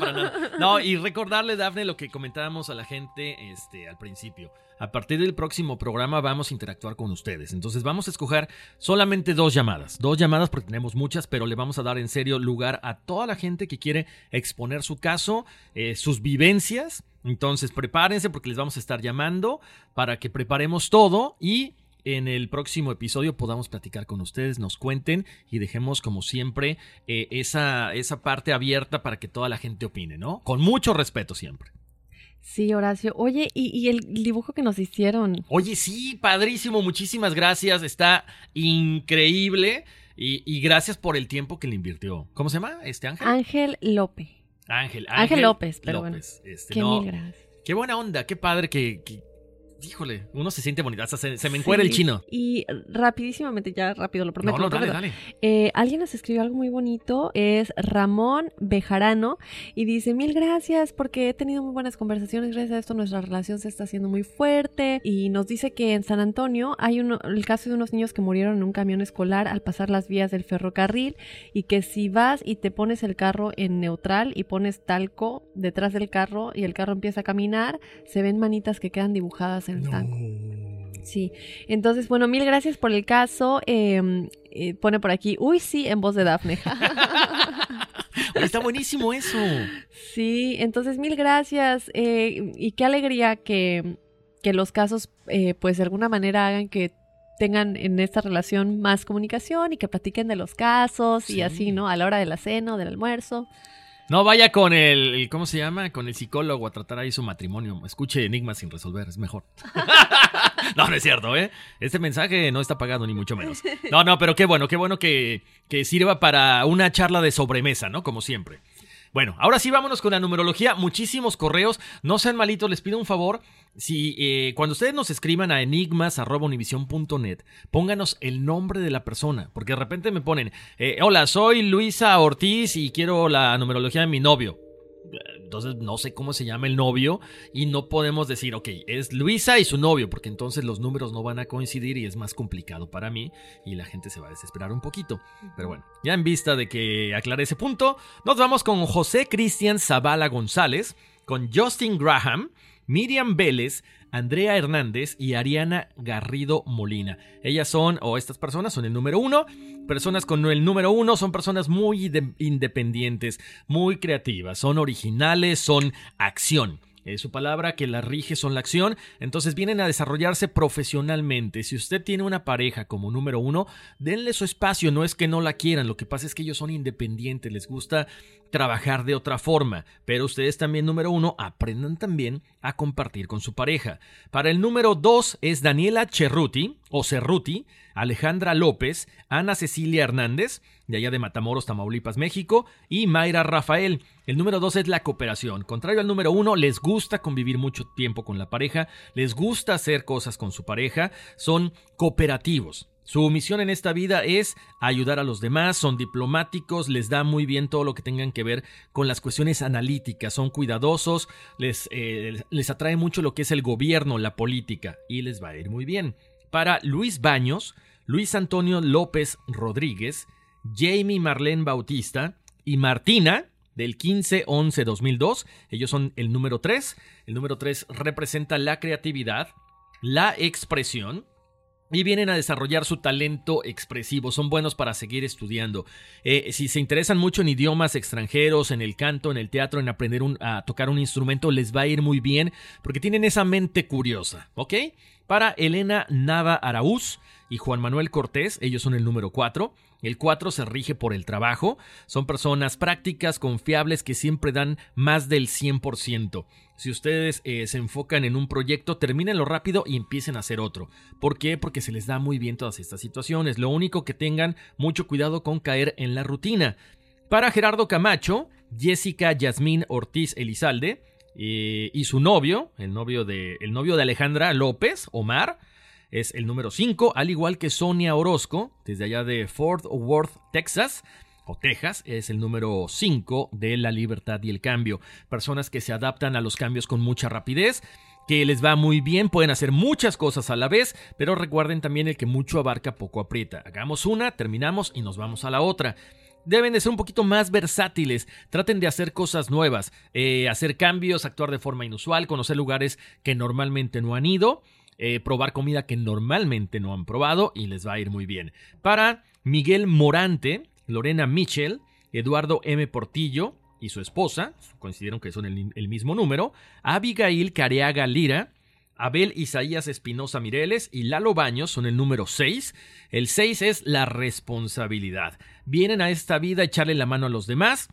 para nada. No, y recordarle, Dafne, lo que comentábamos a la gente este, al principio. A partir del próximo programa vamos a interactuar con ustedes. Entonces vamos a escoger solamente dos llamadas. Dos llamadas porque tenemos muchas, pero le vamos a dar en serio lugar a toda la gente que quiere exponer su caso, eh, sus vivencias. Entonces prepárense porque les vamos a estar llamando para que preparemos todo y en el próximo episodio podamos platicar con ustedes, nos cuenten y dejemos como siempre eh, esa, esa parte abierta para que toda la gente opine, ¿no? Con mucho respeto siempre. Sí, Horacio. Oye, ¿y, el dibujo que nos hicieron? Oye, sí, padrísimo. Muchísimas gracias. Está increíble. Y, gracias por el tiempo que le invirtió. ¿Cómo se llama este Ángel? Ángel López. Ángel, Ángel, López, pero bueno. Este, qué gracias. Qué buena onda, qué padre que, híjole, uno se siente bonito. Hasta se, se me encuera el Sí. chino. Y rapidísimamente, ya rápido, lo prometo. No, no, dale, dale. Eh, alguien nos escribió algo muy bonito, es Ramón Bejarano, y dice, mil gracias porque he tenido muy buenas conversaciones, gracias a esto nuestra relación se está haciendo muy fuerte, y nos dice que en San Antonio hay uno- el caso de unos niños que murieron en un camión escolar al pasar las vías del ferrocarril, y que si vas y te pones el carro en neutral y pones talco detrás del carro y el carro empieza a caminar, se ven manitas que quedan dibujadas en talco. Sí, entonces, bueno, mil gracias por el caso. eh, eh, pone por aquí, uy, sí, en voz de Dafne. <laughs> Está buenísimo eso. sí, entonces, mil gracias. eh, y qué alegría que, que los casos, eh, pues, de alguna manera hagan que tengan en esta relación más comunicación y que platiquen de los casos Sí. y así, ¿no? A la hora de la cena o del almuerzo. No vaya con el, ¿cómo se llama? Con el psicólogo a tratar ahí su matrimonio. Escuche enigmas sin resolver, es mejor. <laughs> no, no es cierto, ¿eh? Este mensaje no está pagado ni mucho menos. No, no, pero qué bueno, qué bueno que, que sirva para una charla de sobremesa, ¿no? Como siempre. Bueno, ahora sí vámonos con la numerología. Muchísimos correos. No sean malitos, les pido un favor. Si eh, cuando ustedes nos escriban a enigmas.univision.net, pónganos el nombre de la persona. Porque de repente me ponen, eh, hola, soy Luisa Ortiz y quiero la numerología de mi novio. Entonces no sé cómo se llama el novio y no podemos decir, ok, es Luisa y su novio, porque entonces los números no van a coincidir y es más complicado para mí y la gente se va a desesperar un poquito. Pero bueno, ya en vista de que aclaré ese punto, nos vamos con José Cristian Zavala González, con Justin Graham, Miriam Vélez, Andrea Hernández y Ariana Garrido Molina. Ellas son, o estas personas son el número uno. Personas con el número uno son personas muy inde- independientes, muy creativas, son originales, son acción. Eh, su palabra que la rige son la acción, entonces vienen a desarrollarse profesionalmente. Si usted tiene una pareja como número uno, denle su espacio, no es que no la quieran, lo que pasa es que ellos son independientes, les gusta trabajar de otra forma, pero ustedes también número uno, aprendan también a compartir con su pareja. Para el número dos es Daniela Cerruti o Cerruti, Alejandra López, Ana Cecilia Hernández, de allá de Matamoros, Tamaulipas, México, y Mayra Rafael. El número dos es la cooperación. Contrario al número uno, les gusta convivir mucho tiempo con la pareja, les gusta hacer cosas con su pareja, son cooperativos. Su misión en esta vida es ayudar a los demás, son diplomáticos, les da muy bien todo lo que tengan que ver con las cuestiones analíticas, son cuidadosos, les, eh, les atrae mucho lo que es el gobierno, la política, y les va a ir muy bien. Para Luis Baños, Luis Antonio López Rodríguez, Jamie Marlene Bautista y Martina del 15-11-2002. Ellos son el número 3. El número 3 representa la creatividad, la expresión, y vienen a desarrollar su talento expresivo. Son buenos para seguir estudiando. Eh, si se interesan mucho en idiomas extranjeros, en el canto, en el teatro, en aprender a tocar un instrumento, les va a ir muy bien porque tienen esa mente curiosa, ¿ok? Para Elena Nava Araúz y Juan Manuel Cortés, ellos son el número 4. El 4 se rige por el trabajo. Son personas prácticas, confiables, que siempre dan más del 100%. Si ustedes eh, se enfocan en un proyecto, termínenlo rápido y empiecen a hacer otro. ¿Por qué? Porque se les da muy bien todas estas situaciones. Lo único que tengan mucho cuidado con caer en la rutina. Para Gerardo Camacho, Jessica Yasmín Ortiz Elizalde eh, y su novio, el novio, de, el novio de Alejandra López, Omar, es el número 5, al igual que Sonia Orozco, desde allá de Fort Worth, Texas, o es el número 5 de la libertad y el cambio. Personas que se adaptan a los cambios con mucha rapidez, que les va muy bien, pueden hacer muchas cosas a la vez, pero recuerden también el que mucho abarca poco aprieta. Hagamos una, terminamos y nos vamos a la otra deben de ser un poquito más versátiles. Traten de hacer cosas nuevas, eh, hacer cambios, actuar de forma inusual, conocer lugares que normalmente no han ido, eh, probar comida que normalmente no han probado y les va a ir muy bien. Para Miguel Morante, Lorena Mitchell, Eduardo M. Portillo y su esposa, coincidieron que son el, el mismo número, Abigail Careaga Lira, Abel Isaías Espinosa Mireles y Lalo Baños son el número 6. El 6 es la responsabilidad. Vienen a esta vida a echarle la mano a los demás.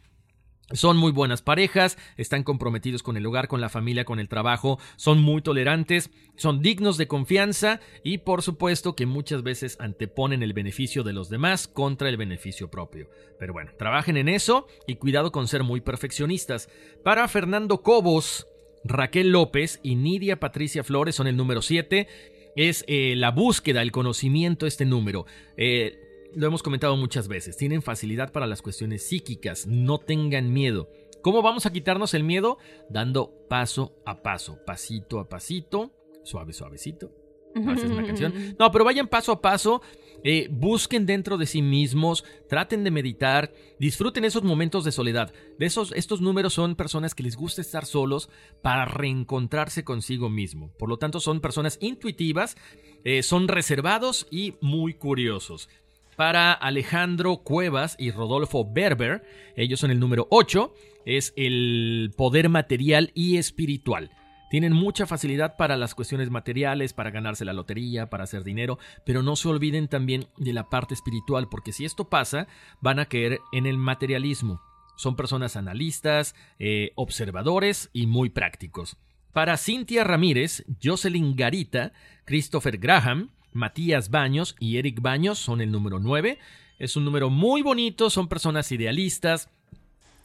Son muy buenas parejas, están comprometidos con el hogar, con la familia, con el trabajo, son muy tolerantes, son dignos de confianza y por supuesto que muchas veces anteponen el beneficio de los demás contra el beneficio propio. Pero bueno, trabajen en eso y cuidado con ser muy perfeccionistas. Para Fernando Cobos, Raquel López y Nidia Patricia Flores son el número 7. Es eh, la búsqueda, el conocimiento, este número. Eh, lo hemos comentado muchas veces. Tienen facilidad para las cuestiones psíquicas. No tengan miedo. ¿Cómo vamos a quitarnos el miedo? Dando paso a paso, pasito a pasito, suave, suavecito. Esa es una canción. No, pero vayan paso a paso. eh, busquen dentro de sí mismos, traten de meditar, disfruten esos momentos de soledad. De esos, estos números son personas que les gusta estar solos para reencontrarse consigo mismo. Por lo tanto, son personas intuitivas, eh, son reservados y muy curiosos. Para Alejandro Cuevas y Rodolfo Berber, ellos son el número 8, es el poder material y espiritual. Tienen mucha facilidad para las cuestiones materiales, para ganarse la lotería, para hacer dinero, pero no se olviden también de la parte espiritual, porque si esto pasa, van a caer en el materialismo. Son personas analistas, eh, observadores y muy prácticos. Para Cintia Ramírez, Jocelyn Garita, Christopher Graham, Matías Baños y Eric Baños son el número 9. Es un número muy bonito, son personas idealistas,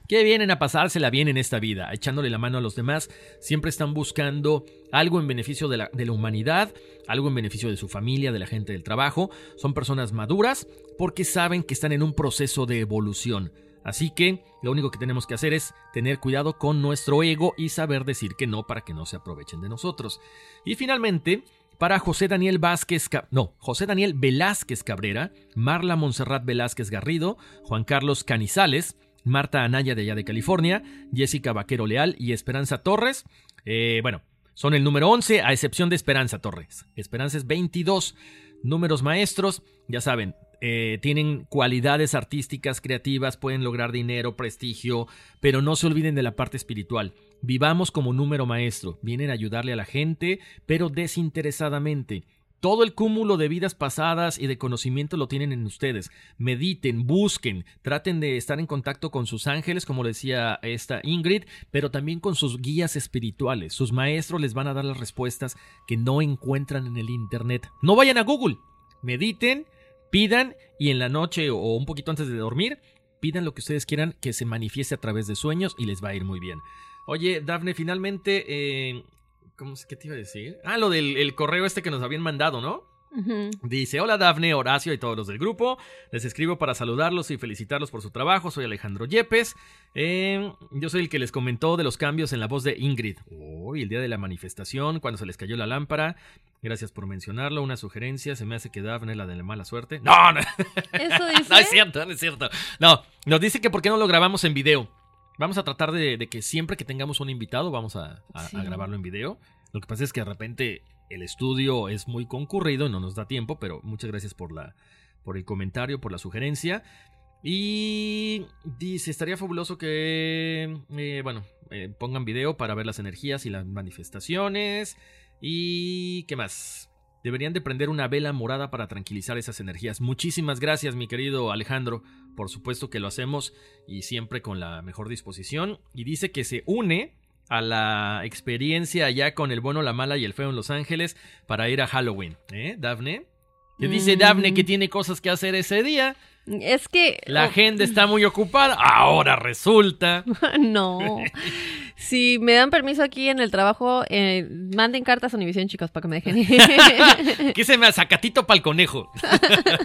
que vienen a pasársela bien en esta vida, echándole la mano a los demás, siempre están buscando algo en beneficio de la, de la, humanidad, algo en beneficio de su familia, de la gente del trabajo, son personas maduras porque saben que están en un proceso de evolución. Así que lo único que tenemos que hacer es tener cuidado con nuestro ego y saber decir que no para que no se aprovechen de nosotros. Y finalmente, para José Daniel Vázquez, no, José Daniel Velázquez Cabrera, Marla Montserrat Velázquez Garrido, Juan Carlos Canizales, Marta Anaya de allá de California, Jessica Vaquero Leal y Esperanza Torres. Eh, bueno, son el número 11, a excepción de Esperanza Torres. Esperanza es 22. Números maestros, ya saben, eh, tienen cualidades artísticas, creativas, pueden lograr dinero, prestigio, pero no se olviden de la parte espiritual. Vivamos como número maestro, vienen a ayudarle a la gente, pero desinteresadamente. Todo el cúmulo de vidas pasadas y de conocimiento lo tienen en ustedes. Mediten, busquen, traten de estar en contacto con sus ángeles, como decía esta Ingrid, pero también con sus guías espirituales. Sus maestros les van a dar las respuestas que no encuentran en el Internet. No vayan a Google. Mediten, pidan y en la noche o un poquito antes de dormir, pidan lo que ustedes quieran que se manifieste a través de sueños y les va a ir muy bien. Oye, Dafne, finalmente... Eh, ¿Cómo es que te iba a decir? Ah, lo del el correo este que nos habían mandado, ¿no? Uh -huh. Dice, hola Dafne, Horacio y todos los del grupo. Les escribo para saludarlos y felicitarlos por su trabajo. Soy Alejandro Yepes. Eh, yo soy el que les comentó de los cambios en la voz de Ingrid. Hoy, oh, el día de la manifestación, cuando se les cayó la lámpara. Gracias por mencionarlo. Una sugerencia, se me hace que Dafne es la de la mala suerte. <laughs> No, no. ¿Eso dice? <laughs> no es cierto, no es cierto. No, nos dice que por qué no lo grabamos en video. Vamos a tratar de, de que siempre que tengamos un invitado, vamos a, a, sí. a, grabarlo en video. Lo que pasa es que de repente el estudio es muy concurrido, no nos da tiempo, pero muchas gracias por, la, por el comentario, por la sugerencia. Y dice, estaría fabuloso que, eh, bueno, eh, pongan video para ver las energías y las manifestaciones. Y, ¿qué más? Deberían de prender una vela morada para tranquilizar esas energías. Muchísimas gracias, mi querido Alejandro. Por supuesto que lo hacemos y siempre con la mejor disposición. Y dice que se une a la experiencia allá con el bueno, la mala y el feo en Los Ángeles para ir a Halloween. ¿Eh, Dafne? Que dice mm. Dafne que tiene cosas que hacer ese día. Es que... La oh. gente está muy ocupada. Ahora resulta. <laughs> no. si me dan permiso aquí en el trabajo, eh, manden cartas a Univision, chicos, para que me dejen. <laughs> ¿Qué se me sacatito para el conejo?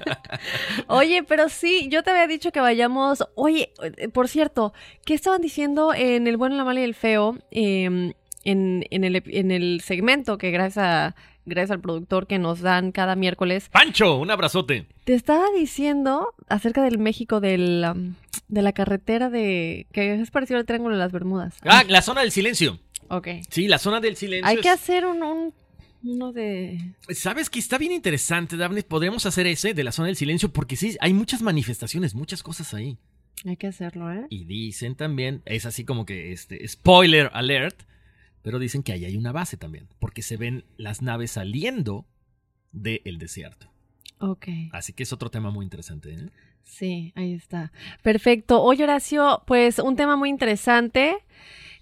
<laughs> Oye, pero sí, yo te había dicho que vayamos... Oye, por cierto, ¿qué estaban diciendo en El bueno, la mala y el feo? Eh, en, en, el, en el segmento que gracias a gracias al productor que nos dan cada miércoles. Pancho, un abrazote. Te estaba diciendo acerca del México del, um, de la carretera de que es parecido al Triángulo de las Bermudas. Ah, la zona del silencio. Ok. Sí, la zona del silencio. Hay es... que hacer un, un, uno de... Sabes que está bien interesante, Daphne. Podríamos hacer ese de la zona del silencio porque sí, hay muchas manifestaciones, muchas cosas ahí. Hay que hacerlo, ¿eh? Y dicen también, es así como que, este, spoiler alert, pero dicen que ahí hay una base también, porque se ven las naves saliendo del desierto. Ok. Así que es otro tema muy interesante. ¿eh? Sí, ahí está. Perfecto. Oye, Horacio, pues un tema muy interesante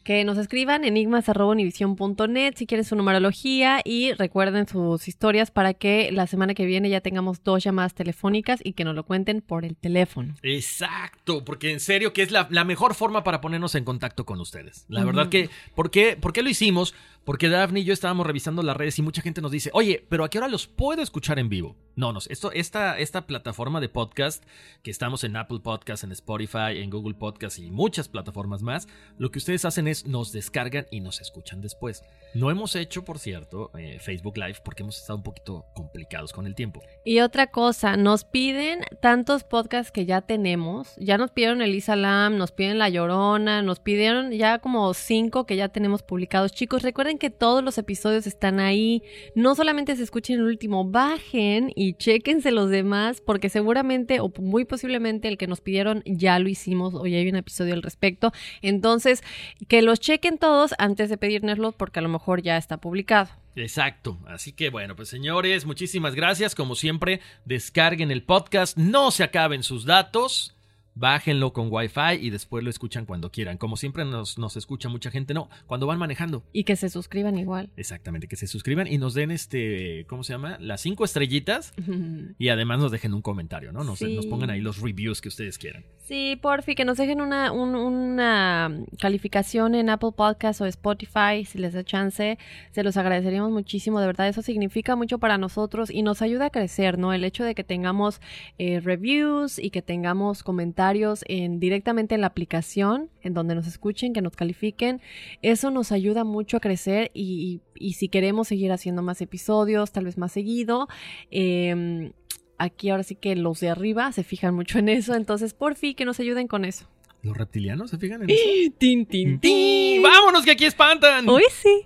que nos escriban enigmas.univision.net si quieren su numerología y recuerden sus historias para que la semana que viene ya tengamos dos llamadas telefónicas y que nos lo cuenten por el teléfono. Exacto, porque en serio que es la, la mejor forma para ponernos en contacto con ustedes. La verdad que, ¿por qué, ¿por qué lo hicimos? Porque Daphne y yo estábamos revisando las redes y mucha gente nos dice, oye, pero ¿a qué hora los puedo escuchar en vivo? No, no, esto, esta, esta plataforma de podcast, que estamos en Apple Podcast, en Spotify, en Google Podcast y muchas plataformas más, lo que ustedes hacen es nos descargan y nos escuchan después. No hemos hecho, por cierto, eh, Facebook Live porque hemos estado un poquito complicados con el tiempo. Y otra cosa, nos piden tantos podcasts que ya tenemos. Ya nos pidieron Elisa Lam, nos piden La Llorona, nos pidieron ya como cinco que ya tenemos publicados. Chicos, recuerden que todos los episodios están ahí. No solamente se escuchen el último, bajen y chéquense los demás, porque seguramente o muy posiblemente el que nos pidieron ya lo hicimos o ya hay un episodio al respecto. Entonces, que los chequen todos antes de pedírnoslo, porque a lo mejor ya está publicado. Exacto. Así que bueno, pues señores, muchísimas gracias. Como siempre, descarguen el podcast, no se acaben sus datos. Bájenlo con Wi-Fi y después lo escuchan cuando quieran. Como siempre nos, nos escucha mucha gente, no, cuando van manejando. Y que se suscriban igual. Exactamente, que se suscriban y nos den este, ¿cómo se llama? Las cinco estrellitas <laughs> y además nos dejen un comentario, ¿no? Nos, Sí. nos pongan ahí los reviews que ustedes quieran. Sí, porfi, que nos dejen una, un- una calificación en Apple Podcast o Spotify, si les da chance. Se los agradeceríamos muchísimo, de verdad, eso significa mucho para nosotros y nos ayuda a crecer, ¿no? El hecho de que tengamos eh, reviews y que tengamos comentarios en, directamente en la aplicación, en donde nos escuchen, que nos califiquen, eso nos ayuda mucho a crecer y, y- y si queremos seguir haciendo más episodios, tal vez más seguido, em, aquí ahora sí que los de arriba se fijan mucho en eso, entonces por fin que nos ayuden con eso. ¿Los reptilianos se fijan en eso? ¡Tin, tin, tin! ¡Vámonos que aquí espantan! Hoy sí.